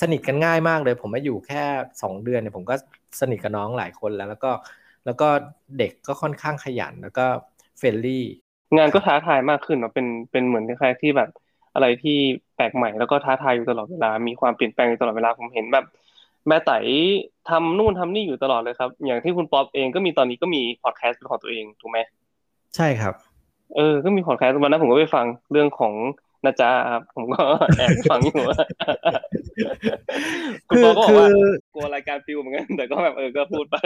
สนิทกันง่ายมากเลย ผมมาอยู่แค่สองเดือนเนี่ยผมก็สนิทกับน้องหลายคนแล้ว แล้วก็แล้วก็ด็กก็ค่อนข้างขยันแล้วก็เ friendly งานก็ท้าทายมากขึ้นเนาะเป็นเป็นเหมือนคล้ายๆที่แบบอะไรที่แปลกใหม่แล้วก็ท้าทายอยู่ตลอดเวลา มีความเปลี่ยนแปลงอยู่ตลอดเวลาผมเห็นแบบ แบไต๋ทำนู่นทำนี่อยู่ตลอดเลยครับ อย่างที่คุณป๊อปเองก็มีตอนนี้ก็มีพอดแคสต์เป็นของตัวเองถูกไหมใช่ครับ เออก็มีพอดแคสต์วันนั้นผมก็ไปฟังเรื่องของ นะจ๊ะครับผมก็แอบฟังอยู่คุณป๊อปบอกว่ากลัวรายการ fail เหมือนกันแต่ก็แบบเออก็พูดไป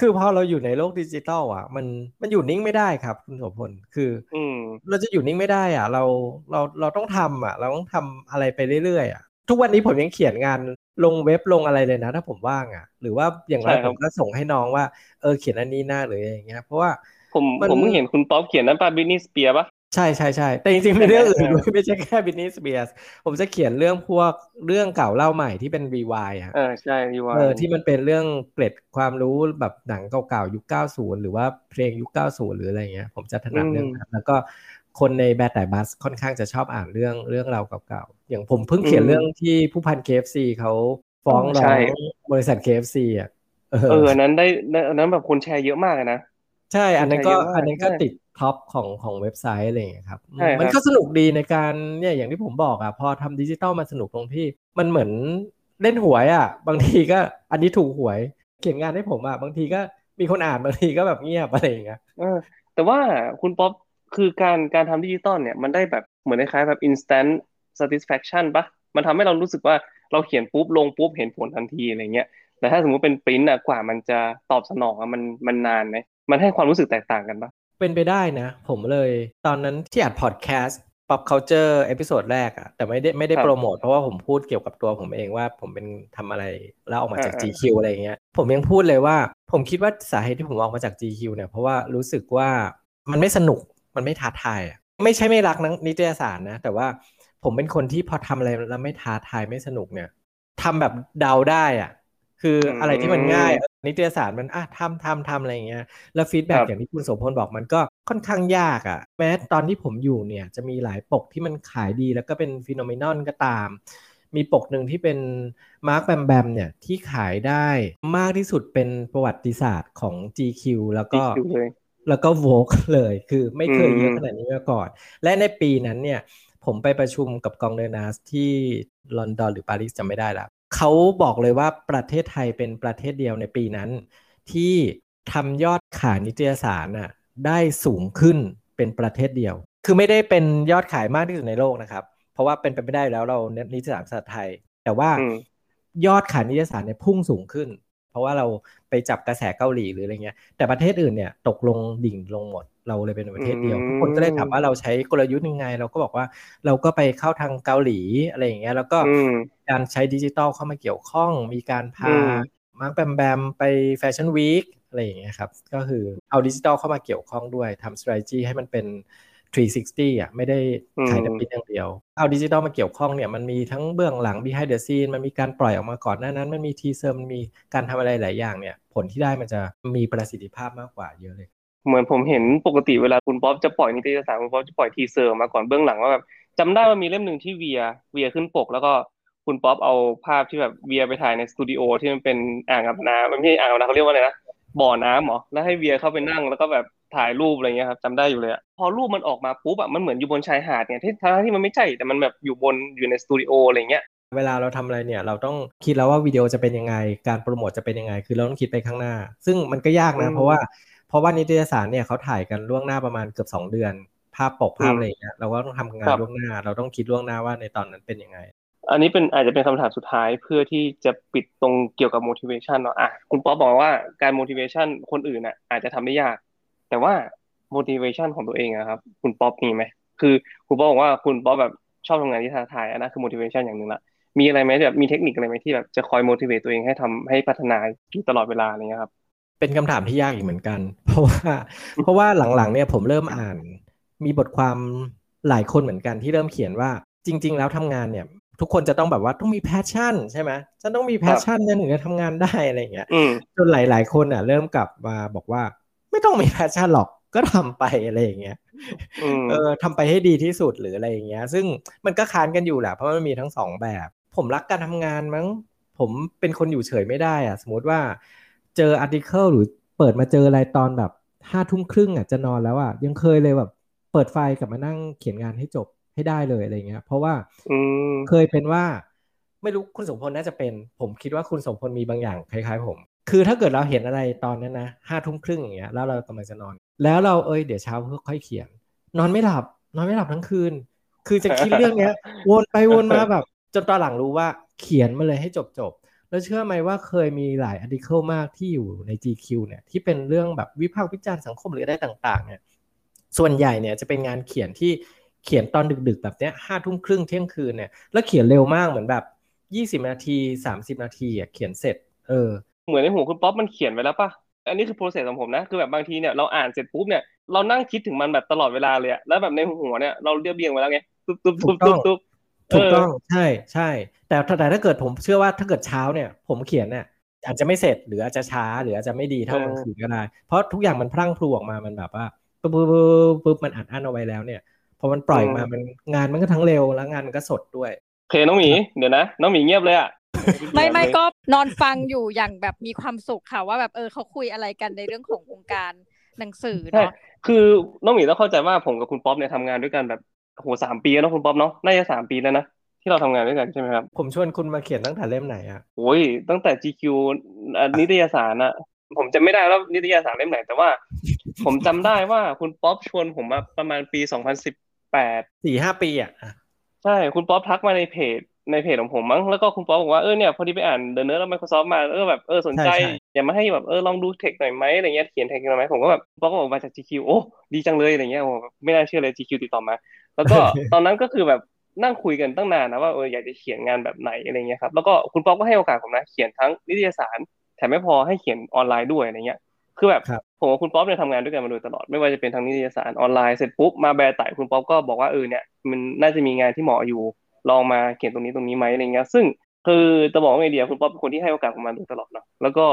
คือพอเราอยู่ในโลกดิจิตอลอะ มันมันอยู่นิ่งไม่ได้ครับ คุณโสพลคือ อืมเราจะอยู่นิ่งไม่ได้อะ เราเราเราต้องทำอะ เราต้องทำอะไรไปเรื่อยๆอะทุกวันนี้ผมยังเขียนงานลงเว็บลงอะไรเลยนะ ถ้าผมว่างอะ หรือว่าอย่างไรผมก็ส่งให้น้องว่าเออเขียนอันนี้หน้าหรืออย่างเงี้ยเพราะว่าผมผมเพิ่งเห็นคุณป๊อปเขียนนั้นป่ะ Britney Spears ป่ะ ใช่ใช่ใช่แต่จริงๆเป็นเรื่องอื่นด้วยไม่ใช่แค่บินนิสเบียสผมจะเขียนเรื่องพวกเรื่องเก่าเล่าใหม่ที่เป็นรีวายอะเออใช่รีวายเออที่มันเป็นเรื่องเกร็ดความรู้แบบหนังเก่าๆยุค90หรือว่าเพลงยุค90หรืออะไรเงี้ย ผมจะถนัดเรื่องนั้นแล้วก็คนในแบทแต่บัสค่อนข้างจะชอบอ่านเรื่องเรื่องราวเก่าๆอย่างผมเพิ่งเขียนเรื่องที่ผู้พัน KFC เขาฟ้องร้องบริษัท KFC อะเอออันนั้นได้อันนั้นแบบคนแชร์เยอะมากนะใช่ อันนั้นก็อันนั้นก็ติด top ของของเว็บไซต์อะไรอย่างเงี้ยครับ มันก็สนุกดีในการเนี่ยอย่างที่ผมบอกอะพอทำดิจิตอลมันสนุกตรงที่ มันเหมือนเล่นหวยอะ บางทีก็อันนี้ถูกหวย เขียนงานให้ผมอะบางทีก็มีคนอ่านบางทีก็แบบเงียบอะไรอย่างเงี้ยเออแต่ว่าคุณป๊อปคือการการทำดิจิตอลเนี่ยมันได้แบบเหมือนคล้ายๆแบบ instant satisfaction ปะมันทำให้เรารู้สึกว่าเราเขียนปุ๊บลงปุ๊บเห็นผลทันทีอะไรเงี้ยแต่ถ้าสมมติเป็นปริ้นอะกว่ามันจะตอบสนองอะมันมันนานไหมมันให้ความรู้สึกแตกต่างกันปะ เป็นไปได้นะ ผมเลยตอนนั้นที่อัดพอดแคสต์ pop culture episode แรกอะแต่ไม่ได้ไม่ได้โปรโมทเพราะว่าผมพูดเกี่ยวกับตัวผมเองว่าผมเป็นทำอะไรแล้วออกมาจาก GQ อะไรเงี้ย ผมยังพูดเลยว่า ผมคิดว่าสาเหตุที่ผมออกมาจาก GQ เนี่ยเพราะว่ารู้สึกว่ามันไม่สนุกมันไม่ท้าทายอะไม่ใช่ไม่รักนันิตยสารนะ แต่ว่าผมเป็นคนที่พอทำอะไรแล้วไม่ท้าทายไม่สนุกเนี่ยทำแบบเดาได้อะ คืออะไรที่มันง่าย นิตยสารมันอะทำทำทำอะไรอย่างเงี้ยแล้ว feedback อย่างที่คุณโสมพลบอกมันก็ค่อนข้างยากอะ่ะ แม้ตอนที่ผมอยู่เนี่ยจะมีหลายปกที่มันขายดีแล้วก็เป็น phenomenon ก็ตาม มีปกหนึ่งที่เป็นมาร์คแบมแบมเนี่ยที่ขายได้มากที่สุดเป็นประวัติศาสตร์ของ GQ แล้วก็แล้วก็ Vogue เลยคือไม่เคยเยอะขนาดนี้มาก่อน และในปีนั้นเนี่ยผมไปประชุมกับกองเดนัสที่ลอนดอนหรือปารีสจำไม่ได้แล้ว เขาบอกเลยว่าประเทศไทยเป็นประเทศเดียวในปีนั้น ที่ทำยอดขายนิตยสารน่ะได้สูงขึ้นเป็นประเทศเดียว คือไม่ได้เป็นยอดขายมากที่สุดในโลกนะครับ เพราะว่าเป็นไปไม่ได้แล้วเรานิตยสารภาษาไทย แต่ว่ายอดขายนิตยสารเนี่ยพุ่งสูงขึ้น เพราะว่าเราไปจับกระแสเกาหลีหรืออะไรเงี้ย แต่ประเทศอื่นเนี่ยตกลงดิ่งลงหมดเราเลยเป็นประเทศเดียวทุกคนก็เลยถามว่าเราใช้กลยุทธ์ยังไง เราก็บอกว่าเราก็ไปเข้าทางเกาหลีอะไรอย่างเงี้ยแล้วก็ การใช้ดิจิตอลเข้ามาเกี่ยวข้องมีการพามาร์คแบมแบมไป fashion week อะไรอย่างเงี้ยครับ ก็คือเอาดิจิตอลเข้ามาเกี่ยวข้องด้วยทำ strategy ให้มันเป็น 360อะไม่ได้ขายแต่ปิดอย่างเดียว เอาดิจิตอลมาเกี่ยวข้องเนี่ยมันมีทั้งเบื้องหลัง behind the scene มันมีการปล่อยออกมาก่อนหน้านั้น มันมี teaser มันมีการทำอะไรหลายอย่างเนี่ย ผลที่ได้มันจะมีประสิทธิภาพมากกว่าเยอะเลย เหมือนผมเห็นปกติเวลาคุณป๊อปจะปล่อยนิตยสารคุณป๊อปจะปล่อย teaser มาก่อนเบื้องหลังว่าแบบจำได้ว่ามีเล่มหนึ่งที่เวียเวียขึ้นปกแล้วก็ คุณป๊อปเอาภาพที่แบบเวียไปถ่ายในสตูดิโอที่มันเป็นอ่างอาบน้ำมันไม่ใช่อ่างอาบน้ำเขาเรียกว่าอะไรนะบ่อน้ำหรอแล้วให้เวียเข้าไปนั่งแล้วก็แบบถ่ายรูปอะไรเงี้ยครับจำได้อยู่เลยอะพอรูปมันออกมาปุ๊บอะมันเหมือนอยู่บนชายหาดเนี่ยที่ทั้งที่มันไม่ใช่แต่มันแบบอยู่บนอยู่ในสตูดิโออะไรเงี้ยเวลาเราทำอะไรเนี่ยเราต้องคิดแล้วว่าวิดีโอจะเป็นยังไง การโปรโมทจะเป็นยังไง คือเราต้องคิดไปข้างหน้า ซึ่งมันก็ยากนะ เพราะว่าเพราะว่านิตยสารเนี่ยเขาถ่ายกันล่วงหน้าประมาณเกือบ2 เดือน ภาพปกภาพอะไรอย่างเงี้ยเราก็ต้องทำงานล่วงหน้า เราต้องคิดล่วงหน้าว่าในตอนนั้นเป็นยังไง อันนี้เป็นอาจจะเป็นคำถามสุดท้ายเพื่อที่จะปิดตรงเกี่ยวกับ motivation เนาะอะคุณป๊อปบอกว่าการ motivation คนอื่นอะ อาจจะทำได้ยาก แต่ว่า motivation ของตัวเองอะครับ คุณป๊อปมีไหมคือคุณป๊อปบอกว่าคุณป๊อปแบบชอบทำงานที่ท้าทายอันนั้นคือ motivation อย่างหนึ่งละมีอะไรไหมแบบมีเทคนิคอะไรไหมที่แบบจะคอย motivate ตัวเองให้ทำให้พัฒนาอยู่ตลอดเวลาอะไรเงี้ยครับ เป็นคำถามที่ยากอีกเหมือนกัน เพราะว่า เพราะว่าหลังๆเนี่ยผมเริ่มอ่าน มีบทความหลายคนเหมือนกันที่เริ่มเขียนว่าจริง ๆ แล้วทำงานเนี่ย ทุกคนจะต้องแบบว่าต้องมี passion ใช่ไหมจะต้องมี passion ถึงจะทำงานได้อะไรอย่างเงี้ยอืมจนหลาย ๆ คนอะ เริ่มกลับมาบอกว่า ไม่ต้องมี passion หรอกก็ทำไปอะไรอย่างเงี้ยอืมเออทำไปให้ดีที่สุดหรืออะไรอย่างเงี้ย ซึ่งมันก็ค้านกันอยู่แหละเพราะมันมีทั้งสองแบบ ผมรักการทำงานมั้ง ผมเป็นคนอยู่เฉยไม่ได้อะ สมมติว่า เจอ article หรือเปิดมาเจออะไรตอนแบบห้าทุ่มครึ่งอะจะนอนแล้วอะยังเคยเลยแบบเปิดไฟกลับมานั่งเขียนงานให้จบ ให้ได้เลยอะไรเงี้ย เพราะว่าอืมเคยเป็นว่าไม่รู้คุณสมพลน่าจะเป็น ผมคิดว่าคุณสมพลมีบางอย่างคล้ายๆ ผม คือถ้าเกิดเราเห็นอะไรตอนนั้นนะห้าทุ่มครึ่งอย่างเงี้ยแล้วเรากำลังจะนอน แล้วเราเอ้ยเดี๋ยวเช้าเพื่อค่อยเขียน นอนไม่หลับ นอนไม่หลับทั้งคืน คือจะคิดเรื่องเนี้ย วนไปวนมาแบบ จนตอนหลังรู้ว่าเขียนมาเลยให้จบจบๆแล้วเชื่อไหมว่าเคยมีหลายอาร์ติเคิลมากที่อยู่ใน GQ เนี่ยที่เป็นเรื่องแบบวิพากษ์วิจารณ์สังคมหรืออะไรต่าง ๆ เนี่ยส่วนใหญ่เนี่ยจะเป็นงานเขียนที่ เขียนตอนดึกๆ แบบเนี้ยห้าทุ่มครึ่งเที่ยงคืนเนี่ยแล้วเขียนเร็วมากเหมือนแบบยี่สิบนาทีสามสิบนาทีอะเขียนเสร็จ เออ เหมือนในหัวคุณป๊อปมันเขียนไว้แล้วป่ะอันนี้คือ process ของผมนะคือแบบบางทีเนี่ยเราอ่านเสร็จปุ๊บเนี่ยเรานั่งคิดถึงมันแบบตลอดเวลาเลยอะแล้วแบบในหัวเนี่ยเราเรียบเรียงไว้แล้วไงตุ๊บตุ๊บตุ๊บตุ๊บตุ๊บถูกต้องใช่ใช่ แต่แต่ถ้าเกิดผมเชื่อว่าถ้าเกิดเช้าเนี่ย ผมเขียนเนี่ยอาจจะไม่เสร็จหรืออาจจะช้าหรืออาจจะไม่ดีเท่ากลางคืนก็ได้ เพราะทุกอย่างมันพรั่งพรูออกมามันแบบว่าปุ๊บปุ๊บปุ๊บปุ๊บมันอัดอั้นเอาไว้แล้วเนี่ย พอมันปล่อยมามันงานมันก็ทั้งเร็วแล้วงานมันก็สดด้วยโอเคน้องหมีเดี๋ยวนะน้องหมีเงียบเลยอะไม่ไม่ก็นั่งฟังอยู่อย่างแบบมีความสุขค่ะว่าแบบเออเขาคุยอะไรกันในเรื่องของวงการหนังสือใช่เนาะคือน้องหมีต้องเข้าใจว่าผมกับคุณป๊อปเนี่ยทำงานด้วยกันแบบโหสามปีแล้วเนอะคุณป๊อปเนาะน่าจะสามปีแล้วนะที่เราทำงานด้วยกันใช่ไหมครับ ผมชวนคุณมาเขียนตั้งแต่เล่มไหนอะโอ้ยตั้งแต่ GQ อะนิตยสารอะผมจำไม่ได้แล้วนิตยสารเล่มไหนแต่ว่า ผมจำได้ว่าคุณป๊อปชวนผมมาประมาณปี 2018สี่ห้าปีอะอะใช่คุณป๊อปทักมาในเพจในเพจของผมมั้งแล้วก็คุณป๊อปบอกว่าเออเนี่ยพอดีไปอ่านเดอะเนิร์ดแล้ว Microsoft มาเออแบบเออสนใจ อย่ามาให้แบบเออลองดู tech หน่อยไหมอะไรเงี้ยเขียน tech หน่อยไหมผมก็แบบป๊อปก็บอกมาจาก GQ โอ้ดีจังเลยอะไรเงี้ยโอ้ไม่น่าเชื่อเลย GQ ติดต่อมา แล้วก็ตอนนั้นก็คือแบบนั่งคุยกันตั้งนานนะว่าเอออยากจะเขียนงานแบบไหนอะไรเงี้ยครับแล้วก็คุณป๊อปก็ให้โอกาสผมนะเขียนทั้งนิตยสารแถมไม่พอให้เขียนออนไลน์ด้วยอะไรเงี้ย คือแบบครับผมกับคุณป๊อปเนี่ยทำงานด้วยกันมาโดยตลอดไม่ว่าจะเป็นทางนิตยสารออนไลน์เสร็จปุ๊บมาแบร์ไต่คุณป๊อปก็บอกว่าเออเนี่ยมันน่าจะมีงานที่เหมาะอยู่ลองมาเขียนตรงนี้ตรงนี้ไหมอะไรเงี้ยซึ่งคือจะบอกว่าไงเดียคุณป๊อปเป็นคนที่ให้โอกาสผมมาโดยตลอดเนาะแล้วก็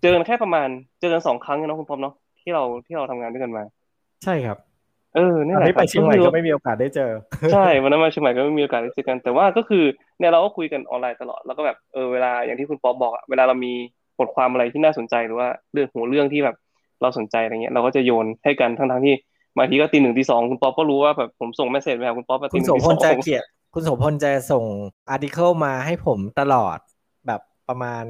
เจอกันแค่ประมาณเจอกันสองครั้งเองเนาะคุณป๊อปเนาะที่เราที่เราทำงานด้วยกันมา ใช่ครับเออนี่ตอนแหละนี้คไปรับเชียงใหม่คือก็ไม่มีโอกาสได้เจอ ใช่วันนั้นมาเชียงใหม่ก็ไม่มีโอกาสได้เจอกัน แต่ว่าก็คือเนี่ยเราก็คุยกันออนไลน์ตลอด แล้วก็แบบเออเวลาอย่างที่คุณป๊อปบอกอะเวลาเรามี บทความอะไรที่น่าสนใจหรือว่าเรื่องหัวเรื่องที่แบบเราสนใจอะไรเงี้ยเราก็จะโยนให้กันทั้งทั้งๆที่บางทีก็ตีหนึ่งตีสองคุณป๊อปก็รู้ว่าแบบผมส่ง message ไปหาคุณป๊อปอะคุตีณหนึ่โสงตีพสลองจะเขียนคุณโสพลจะส่ง article มาให้ผมตลอดแบบประมาณ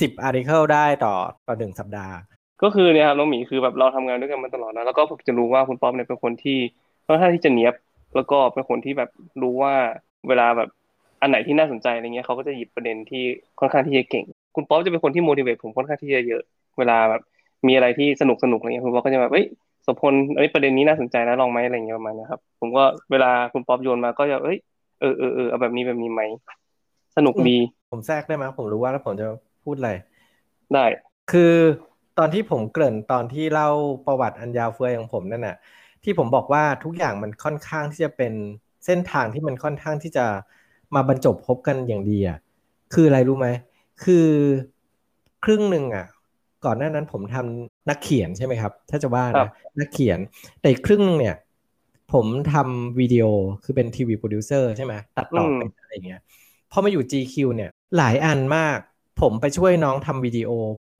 สิบ article ได้ต่อต่อหนึ่งสัปดาห์ ก็คือเนี่ยครับน้องหมีคือแบบเราทำงานด้วยกันมาตลอดนะแล้วก็ผมจะรู้ว่าคุณป๊อปเนี่ยเป็นคนที่ค่อนข้างที่จะเนียบแล้วก็เป็นคนที่แบบรู้ว่าเวลาแบบอันไหนที่น่าสนใจอะไรเงี้ยเขาก็จะหยิบประเด็นที่ค่อนข้างที่จะเก่ง คุณป๊อปจะเป็นคนที่ motivate ผมค่อนข้างที่จะเยอะ เวลาแบบมีอะไรที่สนุกสนุกอะไรเงี้ยคุณป๊อปก็จะแบบเอ้ยสมพลเอ้ยประเด็นนี้น่าสนใจนะลองไหมอะไรเงี้ยประมาณเนี้ยครับ ผมก็เวลาคุณป๊อปโยนมาก็จะเอ้ยเออเออเออเอาแบบนี้แบบนี้ไหมสนุกดี ผมแทรกได้ไหมผมรู้ว่าแล้วผมจะพูดอะไร ได้ คือตอนที่ผมเกริ่นตอนที่เล่าประวัติอันยาวเฟือยของผมนั่นน่ะ ที่ผมบอกว่าทุกอย่างมันค่อนข้างที่จะเป็นเส้นทางที่มันค่อนข้างที่จะมาบรรจบพบกันอย่างดีอะคืออะไรรู้ไหม คือครึ่งหนึ่งอะ ก่อนหน้านั้นผมทำนักเขียนใช่ไหมครับ ถ้าจะว่าครันะบนักเขียน แต่อีกครึ่งหนึงเนี่ย ผมทำวิดีโอคือเป็นทีวีโปรดิวเซอร์ใช่ไหมตัดต่อเป็นอะไรอย่างเงี้ยพอมาอยู่ GQ เนี่ย หลายอันมาก ผมไปช่วยน้องทำวิดีโอ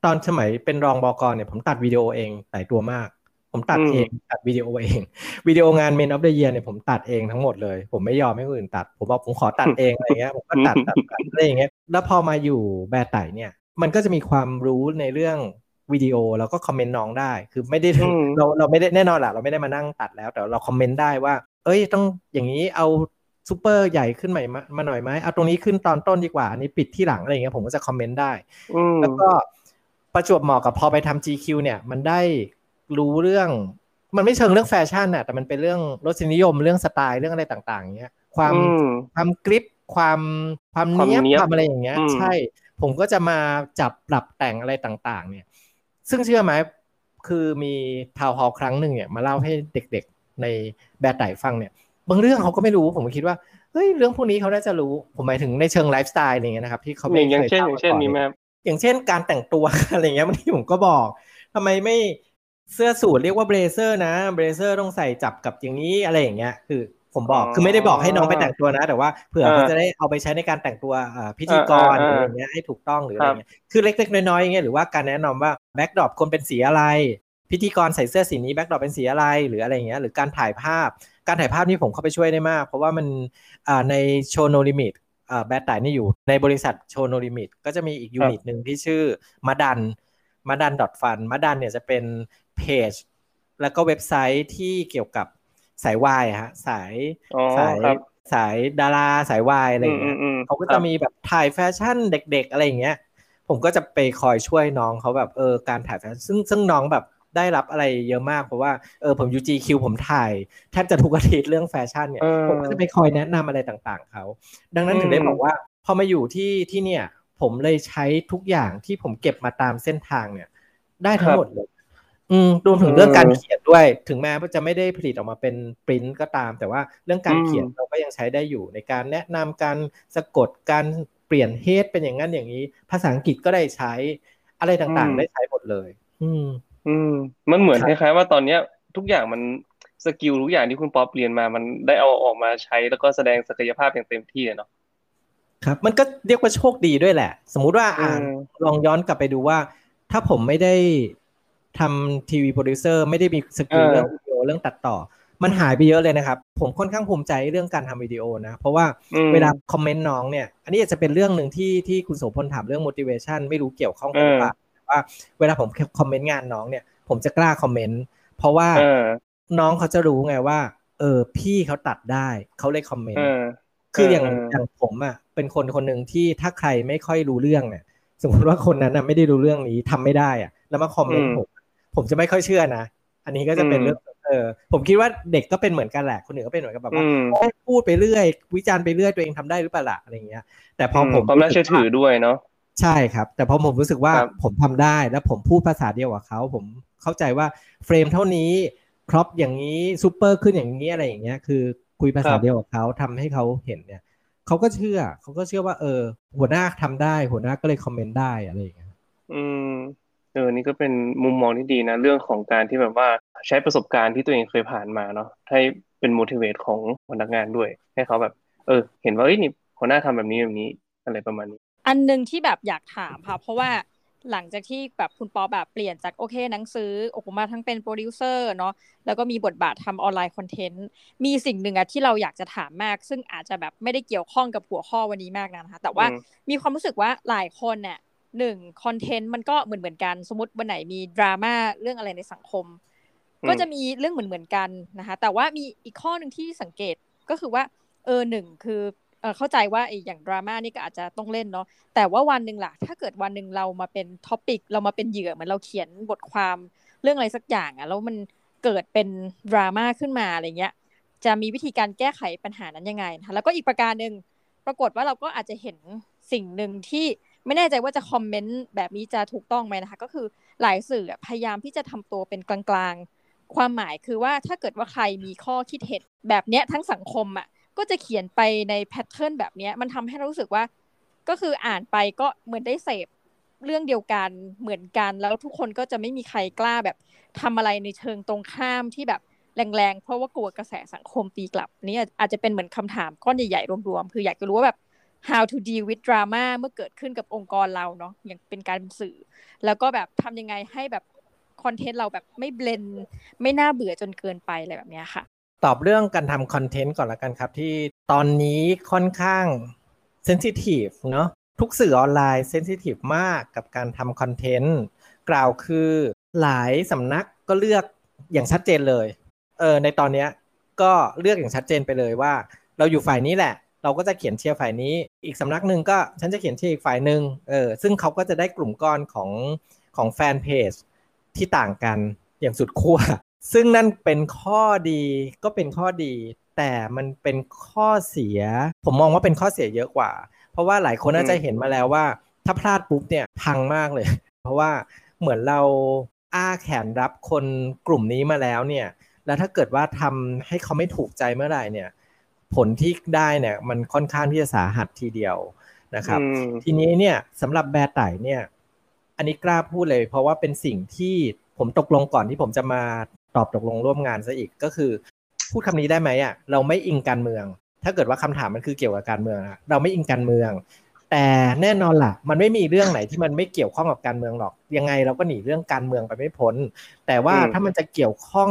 ตอนสมัยเป็นรองบอกรเนี่ย ผมตัดวิดีโอเองหลายตัวมาก ผมตัดอืมเองตัดวิดีโอเองวิดีโองาน Men of the Year เนี่ยผมตัดเองทั้งหมดเลย ผมไม่ยอมให้คนอื่นตัด ผมบอกผมขอตัดเองอะไรเงี้ยผมก็ตัดตัดตัดอะไรอย่างเงี้ยแล้วพอมาอยู่แบร์ไต่เนี่ย มันก็จะมีความรู้ในเรื่องวิดีโอเราก็คอมเมนต์น้องได้คือไม่ได้เราเราไม่ได้แน่นอนแหละเราไม่ได้มานั่งตัดแล้ว แต่เราคอมเมนต์ได้ว่า เอ้ยต้องอย่างนี้เอาซูเปอร์ใหญ่ขึ้นใหม่มามาหน่อยไหมเอาตรงนี้ขึ้นตอนต้นดีกว่าอันนี้ปิดที่หลังอะไรเงี้ยผมก็จะคอมเมนต์ได้แล้วก็ประจวบเหมาะกับพอไปทำ GQ เนี่ยมันได้ รู้เรื่อง มันไม่เชิงเรื่องแฟชั่นอะแต่มันเป็นเรื่องรสนิยมเรื่องสไตล์เรื่องอะไรต่างๆเงี้ยความความกริปความความเนี้ยความอะไรอย่างเงี้ย ใช่ ผมก็จะมาจับปรับแต่งอะไรต่างๆ เนี่ย ซึ่งเชื่อไหมคือมีtown hall ครั้งหนึ่งเนี่ยมาเล่าให้เด็กๆในแบไต๋ฟังเนี่ย บางเรื่องเขาก็ไม่รู้ ผมคิดว่าเฮ้ยเรื่องพวกนี้เขาน่าจะรู้ ผมหมายถึงในเชิงไลฟ์สไตล์อะไรเงี้ยนะครับ ที่เขาไม่เคยทำอย่างเช่นมีไหมอย่างเช่นการแต่งตัวอะไรเงี้ยบางทีผมก็บอกทำไมไม่ เสื้อสูทเรียกว่า blazer นะ blazer ต้องใส่จับกับอย่างนี้อะไรอย่างเงี้ยคือผมบอกคือไม่ได้บอกให้น้องไปแต่งตัวนะ แต่ว่าเผื่อเขาจะได้เอาไปใช้ในการแต่งตัวพิธีกรอะไรเงี้ยให้ถูกต้องหรืออะไรเงี้ยคือเล็กๆน้อยๆอย่างเงี้ยหรือว่าการแนะนำว่า backdrop ควรเป็นสีอะไร พิธีกรใส่เสื้อสีนี้ backdrop เป็นสีอะไรหรืออะไรเงี้ยหรือการถ่ายภาพ การถ่ายภาพนี่ผมเข้าไปช่วยได้มาก เพราะว่ามันใน Show No Limit แบไต๋นี่อยู่ในบริษัท Show No Limit ก็จะมีอีก unit หนึ่งที่ชื่อมาดันมาดันดอทฟันมาดันเนี่ยจะเป็น เพจ แล้วก็เว็บไซต์ที่เกี่ยวกับสายวายฮะสายสายสายดาราสายวายอะไรเงี้ยเขาก็จะมีแบบถ่ายแฟชั่นเด็ก ๆ อะไรอย่างเงี้ย ผมก็จะไปคอยช่วยน้องเขาแบบเออการถ่ายแฟชั่นซึ่งซึ่งน้องแบบได้รับอะไรเยอะมากเพราะว่าเออผมยูจีคิวผมถ่ายแทบจะทุกอาทิตย์เรื่องแฟชั่นเนี่ยผมก็จะไปคอยแนะนำอะไรต่างๆเขาดังนั้นถึงได้บอกว่า พอมาอยู่ที่ที่เนี่ย ผมเลยใช้ทุกอย่างที่ผมเก็บมาตามเส้นทางเนี่ย ได้ทั้งหมดเลย อืมรวมถึงเรื่องการเขียนด้วย ถึงแม้ว่าจะไม่ได้ผลิตออกมาเป็นปริ้นก็ตาม แต่ว่าเรื่องการเขียนเราก็ยังใช้ได้อยู่ในการแนะนำการสะกดการเปลี่ยน head เป็นอย่างนั้นอย่างนี้ ภาษาอังกฤษก็ได้ใช้อะไรต่างๆ ได้ใช้หมดเลย อืม อืม มันเหมือนคล้ายๆว่าตอนเนี้ย ทุกอย่างมัน skill ทุกอย่างที่คุณป๊อปเรียนมา มันได้เอาออกมาใช้แล้วก็แสดงศักยภาพอย่างเต็มที่เนาะครับ มันก็เรียกว่าโชคดีด้วยแหละ สมมุติว่าอ่านลองย้อนกลับไปดูว่า ถ้าผมไม่ได้ ทำทีวีโปรดิวเซอร์ไม่ได้มี skill เรื่องวิดีโอเรื่องตัดต่อ มันหายไปเยอะเลยนะครับ ผมค่อนข้างภูมิใจเรื่องการทำวิดีโอนะ เพราะว่าเวลาคอมเมนต์น้องเนี่ย อันนี้อาจจะเป็นเรื่องหนึ่งที่ที่คุณโสพลถามเรื่อง motivation ไม่รู้เกี่ยวข้องกันหรือเปล่าว่าเวลาผมคอมเมนต์งานน้องเนี่ย ผมจะกล้าคอมเมนต์เพราะว่าน้องเขาจะรู้ไงว่า เออ พี่เขาตัดได้เขาเลยคอมเมนต์คืออย่างอย่างผมอะเป็นคนคนหนึ่งที่ถ้าใครไม่ค่อยรู้เรื่องเนี่ย สมมติว่าคนนั้นอะไม่ได้รู้เรื่องนี้ทำไม่ได้อะ แล้วมาคอมเมนต์ผม ผมจะไม่ค่อยเชื่อนะ อันนี้ก็จะเป็นเรื่องเออผมคิดว่าเด็กก็เป็นเหมือนกันแหละคนอื่นก็เป็นเหมือนกันแบบว่าพูดไปเรื่อย วิจารณ์ไปเรื่อยตัวเองทำได้หรือเปล่าล่ะอะไรเงี้ย แต่พอผมความน่าเชื่อถือด้วยเนาะใช่ครับ แต่พอผมรู้สึกว่าผมทำได้แล้วผมพูดภาษาเดียวกับเขาผมเข้าใจว่า frame เท่านี้ crop อย่างนี้ซูเปอร์ขึ้นอย่างนี้อะไรอย่างเงี้ยคือคุยภาษาเดียวกับเขาทำให้เขาเห็นเนี่ยเขาก็เชื่อเขาก็เชื่อว่าเออ หัวหน้าทำได้ หัวหน้าก็เลย comment ได้อะไรอย่างเงี้ยอืม เออนี่ก็เป็นมุมมองที่ดีนะ เรื่องของการที่แบบว่าใช้ประสบการณ์ที่ตัวเองเคยผ่านมาเนาะให้เป็น motivate ของพนักงานด้วย ให้เขาแบบ เออ เห็นว่าเอ้ยนี่หัวหน้าทำแบบนี้แบบนี้อะไรประมาณนี้ อันหนึ่งที่แบบอยากถามค่ะ เพราะว่าหลังจากที่แบบคุณป๊อปแบบเปลี่ยนจากโอเคหนังสือโอ้โหมาทั้งเป็นโปรดิวเซอร์เนาะแล้วก็มีบทบาททำออนไลน์ content มีสิ่งหนึ่งอะที่เราอยากจะถามมาก ซึ่งอาจจะแบบไม่ได้เกี่ยวข้องกับหัวข้อวันนี้มากนะคะแต่ว่ามีความรู้สึกว่าหลายคนเนี่ย หนึ่งคอนเทนต์มันก็เหมือนเหมือนกัน สมมติวันไหนมีดราม่าเรื่องอะไรในสังคม ก็จะมีเรื่องเหมือนเหมือนกันนะคะแต่ว่ามีอีกข้อหนึ่งที่สังเกตก็คือว่า เออหนึ่งคือเออเข้าใจว่าไอ้อย่างดราม่านี่ก็อาจจะต้องเล่นเนาะแต่ว่าวันหนึ่งล่ะ ถ้าเกิดวันหนึ่งเรามาเป็นท็อปิกเรามาเป็นเหยื่อเหมือนเราเขียนบทความเรื่องอะไรสักอย่างอะแล้วมันเกิดเป็นดราม่าขึ้นมาอะไรเงี้ยจะมีวิธีการแก้ไขปัญหานั้นยังไงนะคะแล้วก็อีกประการหนึ่งปรากฏว่าเราก็อาจจะเห็นสิ่งหนึ่งที่ ไม่แน่ใจว่าจะคอมเมนต์แบบนี้จะถูกต้องไหมนะคะ ก็คือหลายสื่อพยายามที่จะทำตัวเป็นกลางๆ ความหมายคือว่าถ้าเกิดว่าใครมีข้อคิดเห็นแบบเนี้ยทั้งสังคมอะก็จะเขียนไปในแพทเทิร์นแบบเนี้ยมันทำให้เรารู้สึกว่า ก็คืออ่านไปก็เหมือนได้เสพเรื่องเดียวกันเหมือนกันแล้วทุกคนก็จะไม่มีใครกล้าแบบทำอะไรในเชิงตรงข้ามที่แบบแรงๆ เพราะว่ากลัวกระแสสังคมตีกลับนี่อาจจะเป็นเหมือนคำถามก้อนใหญ่ๆรวมๆ คืออยากจะรู้ว่าแบบ how to deal with drama เมื่อเกิดขึ้นกับองค์กรเราเนาะอย่างเป็นการสื่อ แล้วก็แบบทำยังไงให้แบบ content เราแบบไม่ bland ไม่น่าเบื่อจนเกินไปอะไรแบบนี้ค่ะ ตอบเรื่องการทำ content ก่อนละกันครับที่ตอนนี้ค่อนข้าง sensitive เนาะทุกสื่อออนไลน์ sensitive มากกับการทำ content กล่าวคือหลายสำนักก็เลือกอย่างชัดเจนเลยเออในตอนเนี้ยก็เลือกอย่างชัดเจนไปเลยว่า เราอยู่ฝ่ายนี้แหละ เราก็จะเขียนเชียร์ฝ่ายนี้ อีกสำนักหนึ่งก็ฉันจะเขียนเชียร์อีกฝ่ายหนึ่งเออซึ่งเขาก็จะได้กลุ่มก้อนของของแฟนเพจที่ต่างกันอย่างสุดขั้วซึ่งนั่นเป็นข้อดีก็เป็นข้อดี แต่มันเป็นข้อเสีย ผมมองว่าเป็นข้อเสียเยอะกว่า เพราะว่าหลายคนน่าจะเห็นมาแล้วว่า ถ้าพลาดปุ๊บเนี่ยพังมากเลย เพราะว่าเหมือนเราอ้าแขนรับคนกลุ่มนี้มาแล้วเนี่ย แล้วถ้าเกิดว่าทำให้เขาไม่ถูกใจเมื่อไหร่เนี่ย ผลที่ได้เนี่ยมันค่อนข้างที่จะสาหัสทีเดียวนะครับ ทีนี้เนี่ยสำหรับแบร์ไต่เนี่ย อันนี้กล้าพูดเลย เพราะว่าเป็นสิ่งที่ผมตกลงก่อนที่ผมจะมาตอบตกลงร่วมงานซะอีกก็คือ พูดคำนี้ได้ไหมอะเราไม่อิงการเมือง ถ้าเกิดว่าคำถามมันคือเกี่ยวกับการเมืองอะเราไม่อิงการเมือง แต่แน่นอนล่ะ มันไม่มีเรื่องไหนที่มันไม่เกี่ยวข้องกับการเมืองหรอก ยังไงเราก็หนีเรื่องการเมืองไปไม่พ้นแต่ว่าถ้ามันจะเกี่ยวข้อง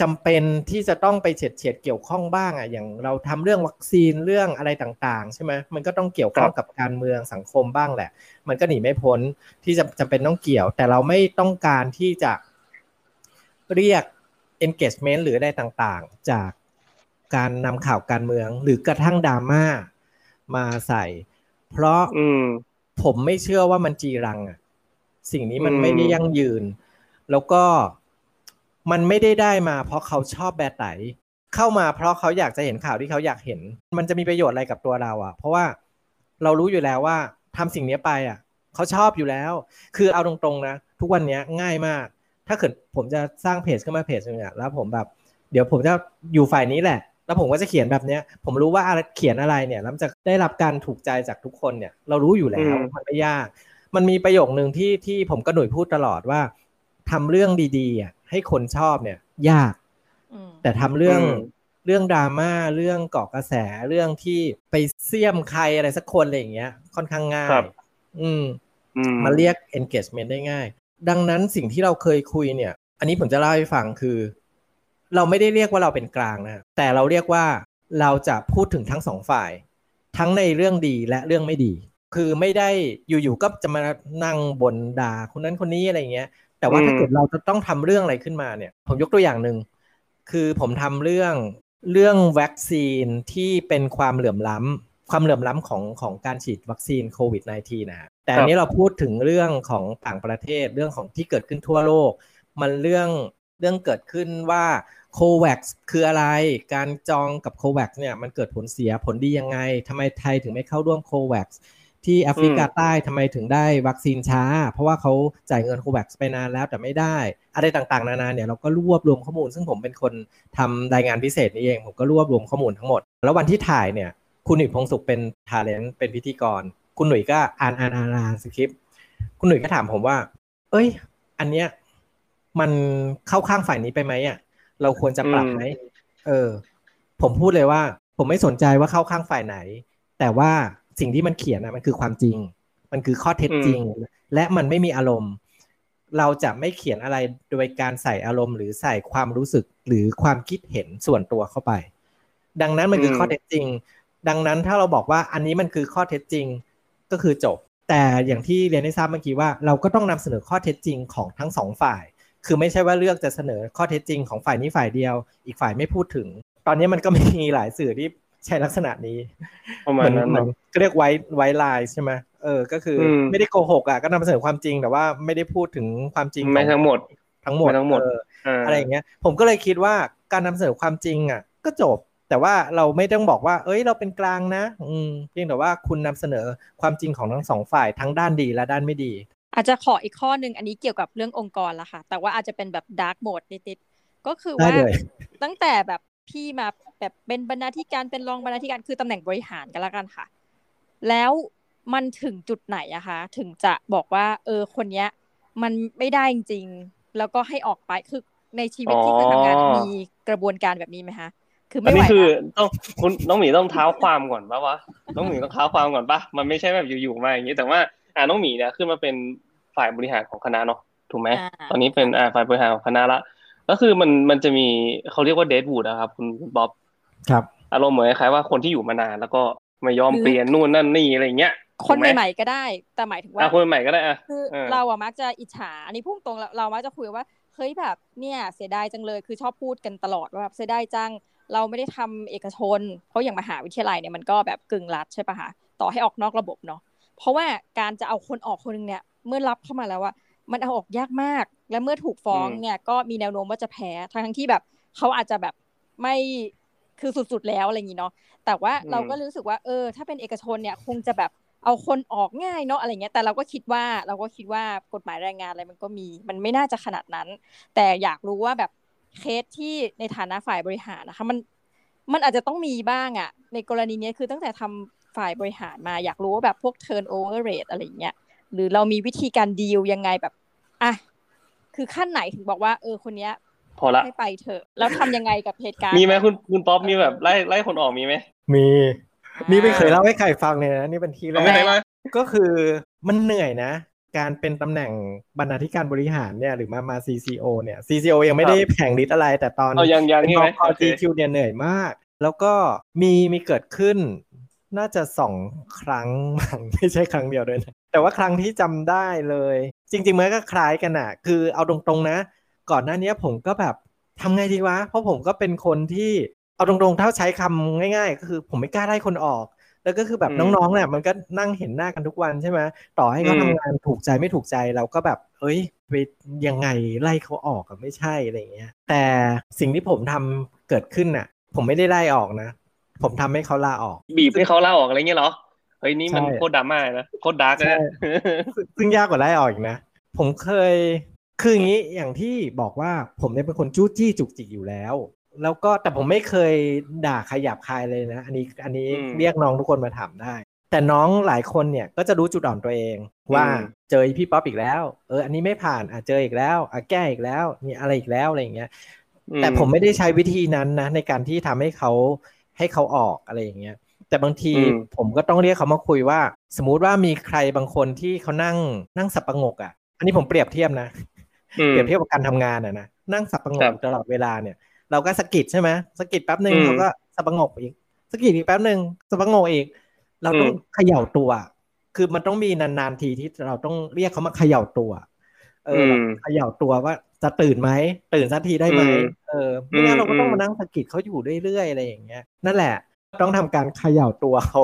จำเป็นที่จะต้องไปเฉียดเฉียดเกี่ยวข้องบ้างอะอย่างเราทำเรื่องวัคซีนเรื่องอะไรต่างๆ ใช่ไหมมันก็ต้องเกี่ยวข้องกับการเมืองสังคมบ้างแหละ มันก็หนีไม่พ้นที่จะจำเป็นต้องเกี่ยว แต่เราไม่ต้องการที่จะเรียก engagement หรืออะไรต่างๆ จากการนำข่าวการเมือง หรือกระทั่งดราม่ามาใส่ เพราะผมไม่เชื่อว่ามันจีรังอะสิ่งนี้มันไม่ได้ยั่งยืน แล้วก็ มันไม่ได้ได้มาเพราะเขาชอบแบตไตเข้ามาเพราะเขาอยากจะเห็นข่าวที่เขาอยากเห็น มันจะมีประโยชน์อะไรกับตัวเราอะ เพราะว่าเรารู้อยู่แล้วว่าทำสิ่งนี้ไปอะ เขาชอบอยู่แล้ว คือเอาตรงๆนะ ทุกวันนี้ง่ายมาก ถ้าเกิดผมจะสร้างเพจขึ้นมาเพจนึงเนี่ยแล้วผมแบบ เดี๋ยวผมจะอยู่ฝ่ายนี้แหละ แล้วผมก็จะเขียนแบบเนี้ย ผมรู้ว่าเขียนอะไรเนี่ยแล้วจะได้รับการถูกใจจากทุกคนเนี่ย เรารู้อยู่แล้วมันไม่ยาก มันมีประโยคหนึ่งที่ที่ผมก็หนุ่ยพูดตลอดว่า ทำเรื่องดีๆอะให้คนชอบเนี่ย ยากแต่ทำเรื่องเรื่องดราม่าเรื่องเกาะกระแสเรื่องที่ไปเสี่ยมใครอะไรสักคนอะไรอย่างเงี้ย ค่อนข้างง่ายอืมมาเรียก engagement ได้ง่าย ดังนั้นสิ่งที่เราเคยคุยเนี่ย อันนี้ผมจะเล่าให้ฟังคือ เราไม่ได้เรียกว่าเราเป็นกลางนะแต่เราเรียกว่าเราจะพูดถึงทั้งสองฝ่าย ทั้งในเรื่องดีและเรื่องไม่ดี คือไม่ได้อยู่ๆก็จะมานั่งบนด่าคนนั้นคนนี้อะไรเงี้ย แต่ว่าถ้าเกิดเราจะต้องทำเรื่องอะไรขึ้นมาเนี่ย ผมยกตัวอย่างหนึ่งคือผมทำเรื่องเรื่องวัคซีนที่เป็นความเหลื่อมล้ำความเหลื่อมล้ำของของการฉีดวัคซีนโควิด -19 นะแต่อันนี้เราพูดถึงเรื่องของต่างประเทศเรื่องของที่เกิดขึ้นทั่วโลก มันเรื่องเรื่องเกิดขึ้นว่าโควัคคืออะไร การจองกับโควัคเนี่ยมันเกิดผลเสียผลดียังไงทำไมไทยถึงไม่เข้าร่วมโควัค ที่แอฟริกาใต้ทำไมถึงได้วัคซีนช้า เพราะว่าเขาจ่ายเงินโควัคไปนานแล้วแต่ไม่ได้ อะไรต่างๆ นานาเนี่ยเราก็รวบรวมข้อมูล ซึ่งผมเป็นคนทำรายงานพิเศษนี้เอง ผมก็รวบรวมข้อมูลทั้งหมด แล้ววันที่ถ่ายเนี่ย คุณอิพงสุขเป็นทาเลนต์เป็นพิธีกร คุณหนุ่ยก็อ่านอ่านอ่านอ่านสคริปต์คุณหนุ่ยก็ถามผมว่า เอ้ย อันเนี้ยมันเข้าข้างฝ่ายนี้ไปไหมอะเราควรจะปรับไหมเออ ผมพูดเลยว่า ผมไม่สนใจว่าเข้าข้างฝ่ายไหน แต่ว่า สิ่งที่มันเขียนนะมันคือความจริง มันคือข้อเท็จจริง และมันไม่มีอารมณ์ เราจะไม่เขียนอะไรโดยการใส่อารมณ์ หรือใส่ความรู้สึกหรือความคิดเห็นส่วนตัวเข้าไป ดังนั้นมันคือข้อเท็จจริง ดังนั้นถ้าเราบอกว่าอันนี้มันคือข้อเท็จจริงก็คือจบ แต่อย่างที่เรียนได้ทราบเมื่อกี้ว่า เราก็ต้องนำเสนอข้อเท็จจริงของทั้งสองฝ่าย คือไม่ใช่ว่าเลือกจะเสนอข้อเท็จจริงของฝ่ายนี้ฝ่ายเดียว อีกฝ่ายไม่พูดถึง ตอนนี้มันก็มีหลายสื่อที่ ใช้ลักษณะนี้เหมือนมันก็เรียกไว้ไว้ไลน์ใช่ไหมเออ ก็คือไม่ได้โกหกอะก็นำเสนอความจริงแต่ว่าไม่ได้พูดถึงความจริงไม่ทั้งหมด ทั้งหมดทั้งหมดอะไรอย่างเงี้ย ผมก็เลยคิดว่าการนำเสนอความจริงอะ ก็จบ แต่ว่าเราไม่ต้องบอกว่า เอ้ย เราเป็นกลางนะ อืมเพียงแต่ว่าคุณนำเสนอความจริงของทั้งสองฝ่ายทั้งด้านดีและด้านไม่ดี อาจจะขออีกข้อหนึ่งอันนี้เกี่ยวกับเรื่ององค์กรละค่ะ แต่ว่าอาจจะเป็นแบบดาร์กโหมดนิดๆก็คือว่าตั้งแต่แบบพี่มา แบบเป็นบรรณาธิการเป็นรองบรรณาธิการคือตำแหน่งบริหารกันละกันค่ะ แล้วมันถึงจุดไหนอะคะถึงจะบอกว่า เออคนเนี้ย มันไม่ได้จริงแล้วก็ให้ออกไปคือในชีวิตที่เคยทำงานมีกระบวนการแบบนี้ไหมคะคือไม่ไหวอันนี้คือต้องคุณน้องหมีต้องเท้าความก่อนปะวะน้องหมีต้องเท้าความก่อนปะมันไม่ใช่แบบอยู่ๆมาอย่างนี้แต่ว่าอ่าน้องหมีเนี่ยขึ้นมาเป็นฝ่ายบริหารของคณะเนาะถูกไหมตอนนี้เป็นอ่าฝ่ายบริหารของคณะละก็คือมันมันจะมีเขาเรียกว่าเดดวูดนะครับคุณบ๊อบ ครับอารมณ์เหมือนคล้ายว่าคนที่อยู่มานานแล้วก็ไม่ยอมเปลี่ยนนู่นนั่นนี่อะไรเงี้ยคนใหม่ๆก็ได้ แต่หมายถึงว่าอะคนใหม่ก็ได้อะคือเออเราอะมักจะอิจฉาอันนี้พุ่งตรงเราเรามักจะคุยว่าเฮ้ยแบบเนี่ยเสียดายจังเลยคือชอบพูดกันตลอดว่าแบบเสียดายจังเราไม่ได้ทำเอกชน เพราะอย่างมหาวิทยาลัยเนี่ยมันก็แบบกึ่งรัฐใช่ปะคะต่อให้ออกนอกระบบเนาะเพราะว่าการจะเอาคนออกคนหนึงเนี่ยเมื่อรับเข้ามาแล้วว่ามันเอาออกยากมาก และเมื่อถูกฟ้องเนี่ยก็มีแนวโน้มว่าจะแพ้ทั้งที่แบบเขาอาจจะแบบไม่ คือสุดๆแล้วอะไรอย่างนี้เนาะแต่ว่าเราก็รู้สึกว่าเออ ถ้าเป็นเอกชนเนี่ยคงจะแบบเอาคนออกง่ายเนาะอะไรเงี้ยแต่เราก็คิดว่าเราก็คิดว่ากฎหมายแรงงานอะไรมันก็มี มันไม่น่าจะขนาดนั้น แต่อยากรู้ว่าแบบเคสที่ในฐานะฝ่ายบริหารนะคะมันมันอาจจะต้องมีบ้างอะในกรณีนี้คือตั้งแต่ทำฝ่ายบริหารมาอยากรู้ว่าแบบพวก turnover rate อะไรเงี้ยหรือเรามีวิธีการดีลยังไงแบบอะคือขั้นไหนถึงบอกว่า เออคนเนี้ย พอละให้ไปเถอะ แล้วทำยังไงกับเหตุการณ์ มีไหมคุณคุณป๊อปมีแบบไล่ไล่คนออกมีไหมมี นี่ไม่เคยเล่าให้ใครฟังเลยนะนี่เป็นทีแรเอาไม่ไหนกมาก็คือมันเหนื่อยนะ การเป็นตำแหน่งบรรณาธิการบริหารเนี่ยหรือมามา CCO เนี่ย CCO ยังไม่ได้แข่งลิตอะไร แต่ตอนเอายังยังเป็นใช่ไหมบกโอเค GQ เนี่ยเหนื่อยมาก แล้วก็มีมีเกิดขึ้นน่าจะสองครั้งมั้งไม่ใช่ครั้งเดียวด้วยนะแต่ว่าครั้งที่จำได้เลย จริงๆมันก็คล้ายกันอะคือเอาตรงๆนะ ก่อนหน้านี้ผมก็แบบทำไงดีวะ เพราะผมก็เป็นคนที่เอาตรงๆ ถ้าใช้คำง่าย ๆ ก็คือผมไม่กล้าไล่คนออก แล้วก็คือแบบอืมน้องๆเนี่ยมันก็นั่งเห็นหน้ากันทุกวันใช่ไหมต่อให้เขาอืมทำงานถูกใจไม่ถูกใจเราก็แบบเอ้ยไปยังไงไล่เขาออกอะไม่ใช่อะไรอย่างเงี้ย แต่สิ่งที่ผมทำเกิดขึ้นน่ะ ผมไม่ได้ไล่ออกนะ ผมทำให้เขาลาออก บีบให้เขาลาออกอะไรเงี้ยเหรอเฮ้ยนี่มันใช่โคตรดราม่าเลยนะโคตร dark เลยนะซึ่งซึ่งยากกว่าไล่ออกอีกนะผมเคย คืออย่างนี้อย่างที่บอกว่าผมเนี่ยเป็นคนจู้จี้จุกจิกอยู่แล้ว แล้วก็แต่ผมไม่เคยด่าขยับคายเลยนะ อันนี้อันนี้อืมเรียกน้องทุกคนมาถามได้ แต่น้องหลายคนเนี่ยก็จะรู้จุดอ่อนตัวเอง ว่าอืมเจอพี่ป๊อปอีกแล้ว เออ อันนี้ไม่ผ่านอะเจออีกแล้วอะแก้อีกแล้วมีอะไรอีกแล้วอะไรอย่างเงี้ย แต่ผมไม่ได้ใช้วิธีนั้นนะ ในการที่ทำให้เขาให้เขาออกอะไรอย่างเงี้ยแต่บางทีอืมผมก็ต้องเรียกเขามาคุยว่า สมมุติว่ามีใครบางคนที่เขานั่งนั่งสับประงกอะ อันนี้ผมเปรียบเทียบนะอืม เปรียบเทียบกับการทำงานอะนะนั่งสับประงครักบตลอดเวลาเนี่ย เราก็สะกิดใช่ไหมสะกิดแป๊บหนึ่งอืมเขาก็สับประงกอีกสะกิดอีกแป๊บหนึ่งสับประงกอีก เราต้องอืมเขย่าตัว คือมันต้องมีนานๆทีที่เราต้องเรียกเขามาเขย่าตัว เออแบบเขย่าตัวว่าจะตื่นไหมตื่นสักทีได้ไหมอืมเออไม่งั้นเราก็ต้องอืมมานั่งสะกิดเขาอยู่เรื่อยๆอะไรอย่างเงี้ย นั่นแหละต้องทำการเขย่าตัวเขา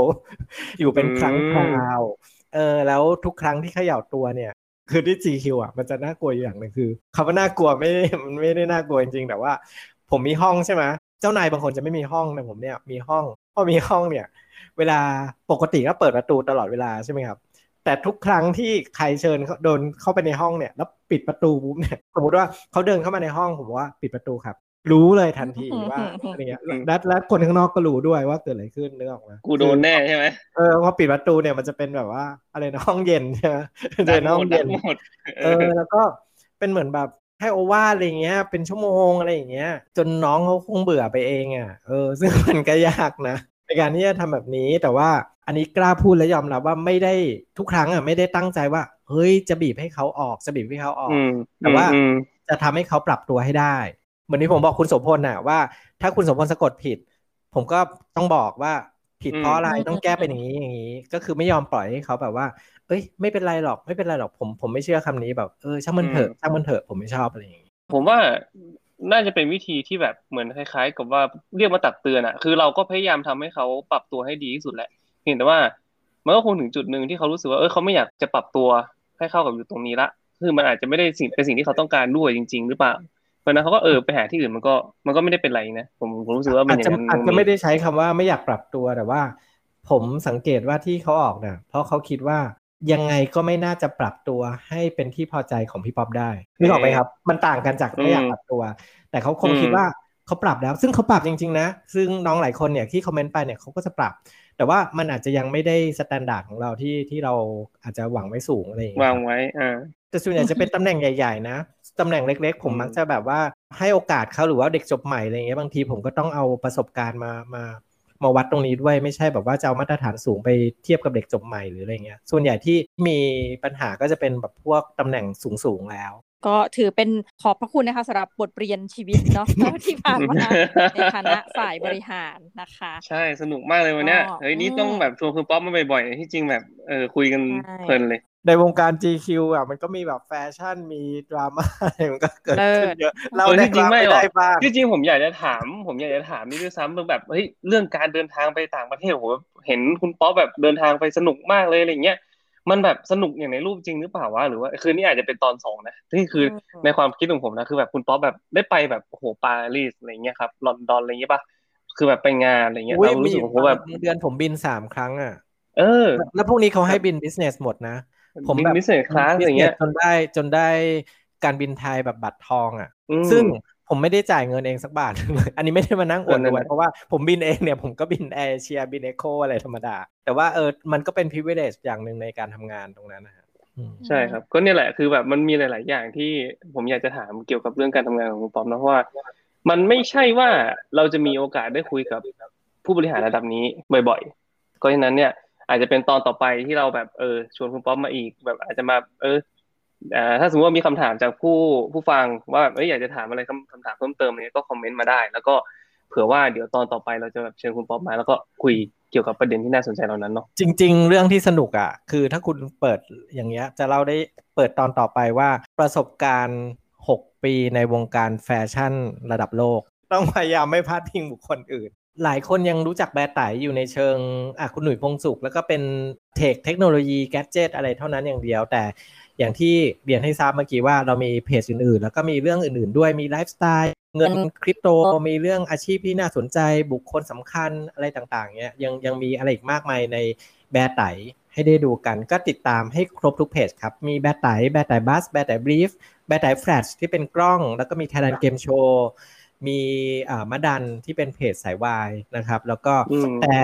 อยู่เป็นครั้งคราว เออแล้วทุกครั้งที่เขย่าตัวเนี่ย คือที่ GQ อะมันจะน่ากลัวอย่างหนึ่งคือคำว่าน่ากลัวไม่ไมันไม่ได้น่ากลัวจริงๆแต่ว่า ผมมีห้องใช่ไหมเจ้านายบางคนจะไม่มีห้องแต่ผมเนี่ยมีห้องพอมีห้องเนี่ย เวลาปกติก็เปิดประตูตลอดเวลาใช่ไหมครับ แต่ทุกครั้งที่ใครเชิญโดนเข้าไปในห้องเนี่ย แล้วปิดประตูปุ๊บเนี่ยสมมติว่าเขาเดินเข้ามาในห้องผมบอกว่าปิดประตูครับ รู้เลยทันทีว่าอะไรเงี้ยและและคนข้างนอกก็รู้ด้วยว่าเกิดอะไรขึ้นนึกออกไหมกูโดนแน่ใช่ไหมเออพอปิดประตูเนี่ยมันจะเป็นแบบว่า อะไรนะห้องเย็นใช่ไหมเจอห้องดัเย็กนหมดเออแล้วก็เป็นเหมือนแบบให้โอวาทอะไรเงี้ย เป็นชั่วโมงอะไรอย่างเงี้ย จนน้องเขาคงเบื่อไปเองอะเออ ซึ่งมันก็ยากนะในการที่จะทำแบบนี้แต่ว่าอันนี้กล้าพูดและยอมรับว่าไม่ได้ทุกครั้งอะไม่ได้ตั้งใจว่า เฮ้ยจะบีบให้เขาออกจะบีบให้เขาออกอืมแต่ว่าอืมจะทำให้เขาปรับตัวให้ได้ เหมือนที่ผมบอกคุณโสมพลน่ะว่า ถ้าคุณโสมพลสะกดผิด ผมก็ต้องบอกว่าผิดเพราะอะไรอืมต้องแก้เป็นอย่างนี้อย่างนี้ ก็คือไม่ยอมปล่อยให้เขาแบบว่า เอ้ย ไม่เป็นไรหรอกไม่เป็นไรหรอกผมผมไม่เชื่อคำนี้แบบเออช่างมันเถอะช่างมันเถอะผมไม่ชอบอะไรอย่างนี้ผมว่าน่าจะเป็นวิธีที่แบบเหมือนคล้าย ๆ กับว่าเรียกมาตักเตือนอะคือเราก็พยายามทำให้เขาปรับตัวให้ดีที่สุดแหละเพียงแต่ว่ามันก็คงถึงจุดหนึ่งที่เขารู้สึกว่าเออเขาไม่อยากจะปรับตัวให้เข้ากับอยู่ตรงนี้ละคือมันอาจจะไม่ได้สิ่งเป็นสิ่งที่เขาต้องการด้วยจริง ๆ หรือเปล่า เพราะฉะนั้นเขาก็เออไปหาที่อื่นมันก็มันก็ไม่ได้เป็นไรนะผมผมรู้สึกว่ามันอาจอย่าจะงนั้นอาจจะไม่ได้ใช้คำว่าไม่อยากปรับตัวแต่ว่า ผมสังเกตว่าที่เขาออกเนี่ยเพราะเขาคิดว่ายังไงก็ไม่น่าจะปรับตัวให้เป็นที่พอใจของพี่ป๊อปได้นึกออกไหมครับ มันต่างกันจากไม่อยากปรับตัว แต่เขาคงคิดว่าเขาปรับแล้ว ซึ่งเขาปรับจริงๆนะ ซึ่งน้องหลายคนเนี่ยที่คอมเมนต์ไปเนี่ยเขาก็จะปรับ แต่ว่ามันอาจจะยังไม่ได้ standard ของเราที่ที่เราอาจจะหวังไว้สูงอะไรอย่างเงี้ยวางครับไว้อ่าแต่ส่วนใหญ่จะเป็นตำแหน่งใหญ่ ๆ นะ ตำแหน่งเล็ก ๆผมอืมมักจะแบบว่าให้โอกาสเขาหรือว่าเด็กจบใหม่อะไรเงี้ยบางทีผมก็ต้องเอาประสบการณ์มามามาวัดตรงนี้ด้วยไม่ใช่แบบว่าจะเอามาตรฐานสูงไปเทียบกับเด็กจบใหม่หรืออะไรเงี้ย ส่วนใหญ่ที่มีปัญหาก็จะเป็นแบบพวกตำแหน่งสูงๆแล้ว ก็ถือเป็นขอบพระคุณนะคะสำหรับบทเรียนชีวิตเนาะที่ผ่านมาในฐานะฝ่ายบริหารนะคะ ใช่สนุกมากเลยวันเนี้ยอ๋อเฮ้ยนี่อืมต้องแบบชวนคุณป๊อปมาบ่อยๆที่จริงแบบเออคุยกันเพลินเลย ในวงการ GQ อะมันก็มีแบบแฟชั่นมีดราม่าอะไรมันก็เกิดขึ้นเยอะเล่าได้บ้างไม่ได้บ้างจริงผมอยากจะถาม ผมอยากจะถามนี่ด้วยซ้ำแบบเฮ้ยเรื่องการเดินทางไปต่างประเทศโหเห็นคุณป๊อปแบบเดินทางไปสนุกมากเลยอะไรเงี้ยมันแบบสนุกอย่างในรูปจริงหรือเปล่าวะหรือว่าคือนี่อาจจะเป็นตอนสองนะนี่คือในความคิดของผมนะคือแบบคุณป๊อปแบบได้ไปแบบโอ้โหปารีสอะไรเงี้ยครับลอนดอนอะไรเงี้ยปะคือแบบไปงานอะไรเงี้ยเรารู้สึกผมแบบเดือนผมบินสามครั้งอะเออ แล้วพวกนี้เขาให้บิน business หมดนะ ผมแบบ business class อะไรเงี้ยจนได้จนได้การบินไทยแบบบัตรทองอะ ซึ่งผมไม่ได้จ่ายเงินเองสักบาทเลยอันนี้ไม่ได้มานั่งอวดรวยเพราะว่าผมบินเองเนี่ยผมก็บินแอร์เชียบิน eco อะไรธรรมดา แต่ว่าเออมันก็เป็น privilege อย่างหนึ่งในการทำงานตรงนั้นนะฮะใช่ครับก็เนี่ยแหละคือแบบมันมีหลาย ๆ อย่างที่ผมอยากจะถามเกี่ยวกับเรื่องการทำงานของคุณป๊อปนะเพราะว่า มันไม่ใช่ว่าเราจะมีโอกาสได้คุยกับผู้บริหารระดับนี้บ่อยๆก็ฉะนั้นเนี่ย อาจจะเป็นตอนต่อไปที่เราแบบเออชวนคุณป๊อปมาอีก แบบอาจจะมา เออถ้าสมมติว่ามีคำถามจากผู้ผู้ฟังว่าแบบเอออยากจะถามอะไรคำคำถามเพิ่มเติมเนี่ยก็คอมเมนต์มาได้ แล้วก็เผื่อว่าเดี๋ยวตอนต่อไปเราจะแบบเชิญคุณป๊อปมา แล้วก็คุยเกี่ยวกับประเด็นที่น่าสนใจเหล่านั้นเนาะจริง ๆ เรื่องที่สนุกอะ คือถ้าคุณเปิดอย่างเงี้ย จะเล่าได้เปิดตอนต่อไปว่าประสบการณ์ 6 ปีในวงการแฟชั่นระดับโลก ต้องพยายามไม่พาดพิงบุคคลอื่น หลายคนยังรู้จักแบไต๋อยู่ในเชิงอะคุณหนุ่ยพงศ์สุข แล้วก็เป็นเทคเทคโนโลยี gadget อะไรเท่านั้นอย่างเดียว แต่อย่างที่เรียนให้ทราบเมื่อกี้ว่าเรามีเพจอื่นๆ แล้วก็มีเรื่องอื่นๆ ด้วยมีไลฟ์สไตล์เงินคริปโตมีเรื่องอาชีพที่น่าสนใจบุคคลสำคัญอะไรต่างๆเนี้ยยังยังมีอะไรอีกมากมายในแบไต๋ให้ได้ดูกันก็ติดตามให้ครบทุกเพจครับ มีแบไต๋ แบไต๋ Buzz แบไต๋ Brief แบไตแฟลชที่เป็นกล้อง แล้วก็มี Thailand Game Show มีอ่ามาดันที่เป็นเพจสายวายนะครับ แล้วก็แต่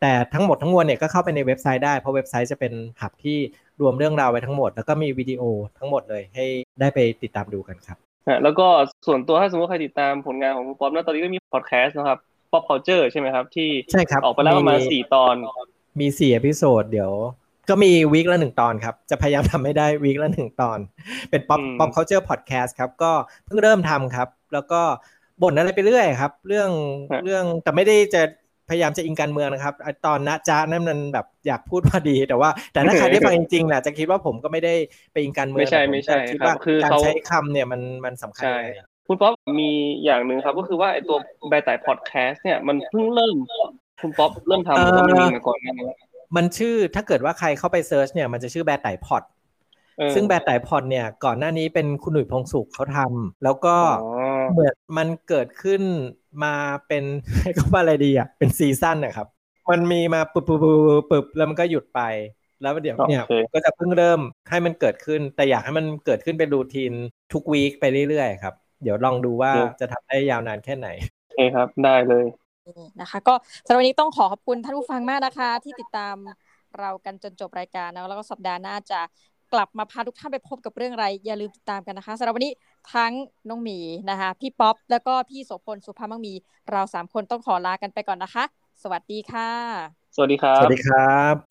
แต่ทั้งหมดทั้งมวลเนี่ยก็เข้าไปในเว็บไซต์ได้เพราะเว็บไซต์จะเป็น hub ที่รวมเรื่องราวไว้ทั้งหมด แล้วก็มีวิดีโอทั้งหมดเลยให้ได้ไปติดตามดูกันครับแล้วก็ส่วนตัวถ้าสมมติใครติดตามผลงานของคุณป๊อปนะตอนนี้ก็มีพอดแคสต์นะครับPop Culture ใช่ไหมครับ ที่ใช่ครับออกไปแล้วประมาณสี่ตอน มีสี่ episode เดี๋ยว ก็มี week ละหนึ่งตอนครับ จะพยายามทำให้ได้ week ละหนึ่งตอน เป็นป๊อป Pop Culture Podcast ครับ ก็เพิ่งเริ่มทำครับ แล้วก็ บ่นอะไรไปเรื่อยครับ เรื่องเรื่องแต่ไม่ได้จะพยายามจะอิงการเมืองนะครับ ตอนนะจ้านั่นมันแบบอยากพูดพอดี แต่ว่า แต่ถ้าใครได้ฟังจริงๆแหละจะคิดว่าผมก็ไม่ได้ไปอิงการเมืองไม่ใช่ไม่ใช่คิดว่าการใช้คำเนี่ยมันมันสำคัญคุณป๊อปมีอย่างหนึ่งครับ ก็คือว่าไอตัวแบไต๋พอดแคสต์เนี่ยมันเพิ่งเริ่มคุณป๊อปเริ่มทำมันมีมาก่อนนั่นมันชื่อถ้าเกิดว่าใครเข้าไป search เนี่ยมันจะชื่อแบไต๋ Pod ซึ่งแบไต๋ Pod เนี่ยก่อนหน้านี้เป็นคุณหนุ่ยพงศ์สุขเขาทำแล้วก็ เหมือนมันเกิดขึ้นมาเป็นก็ว่าอะไรดีอะเป็นซีซั่นนะครับ มันมีมาปุบปุบปุบแล้วมันก็หยุดไป แล้วเดี๋ยวเนี่ยก็จะเพิ่งเริ่มให้มันเกิดขึ้น แต่อยากให้มันเกิดขึ้นเป็นรูทีนทุกวีคไปเรื่อยๆครับ เดี๋ยวลองดูว่าจะทำได้ยาวนานแค่ไหนโอเคครับได้เลยนะคะ ก็สำหรับวันนี้ต้องขอขอบคุณท่านผู้ฟังมากนะคะ ที่ติดตามเรากันจนจบรายการนะแล้วก็สัปดาห์หน้าจะกลับมาพาทุกท่านไปพบกับเรื่องอะไร อย่าลืมติดตามกันนะคะสำหรับวันนี้ ทั้งน้องหมีนะคะ พี่ป๊อปแล้วก็พี่โสพลสุภาพมังมี เราสามคนต้องขอลากันไปก่อนนะคะ สวัสดีค่ะ สวัสดีครับ สวัสดีครับ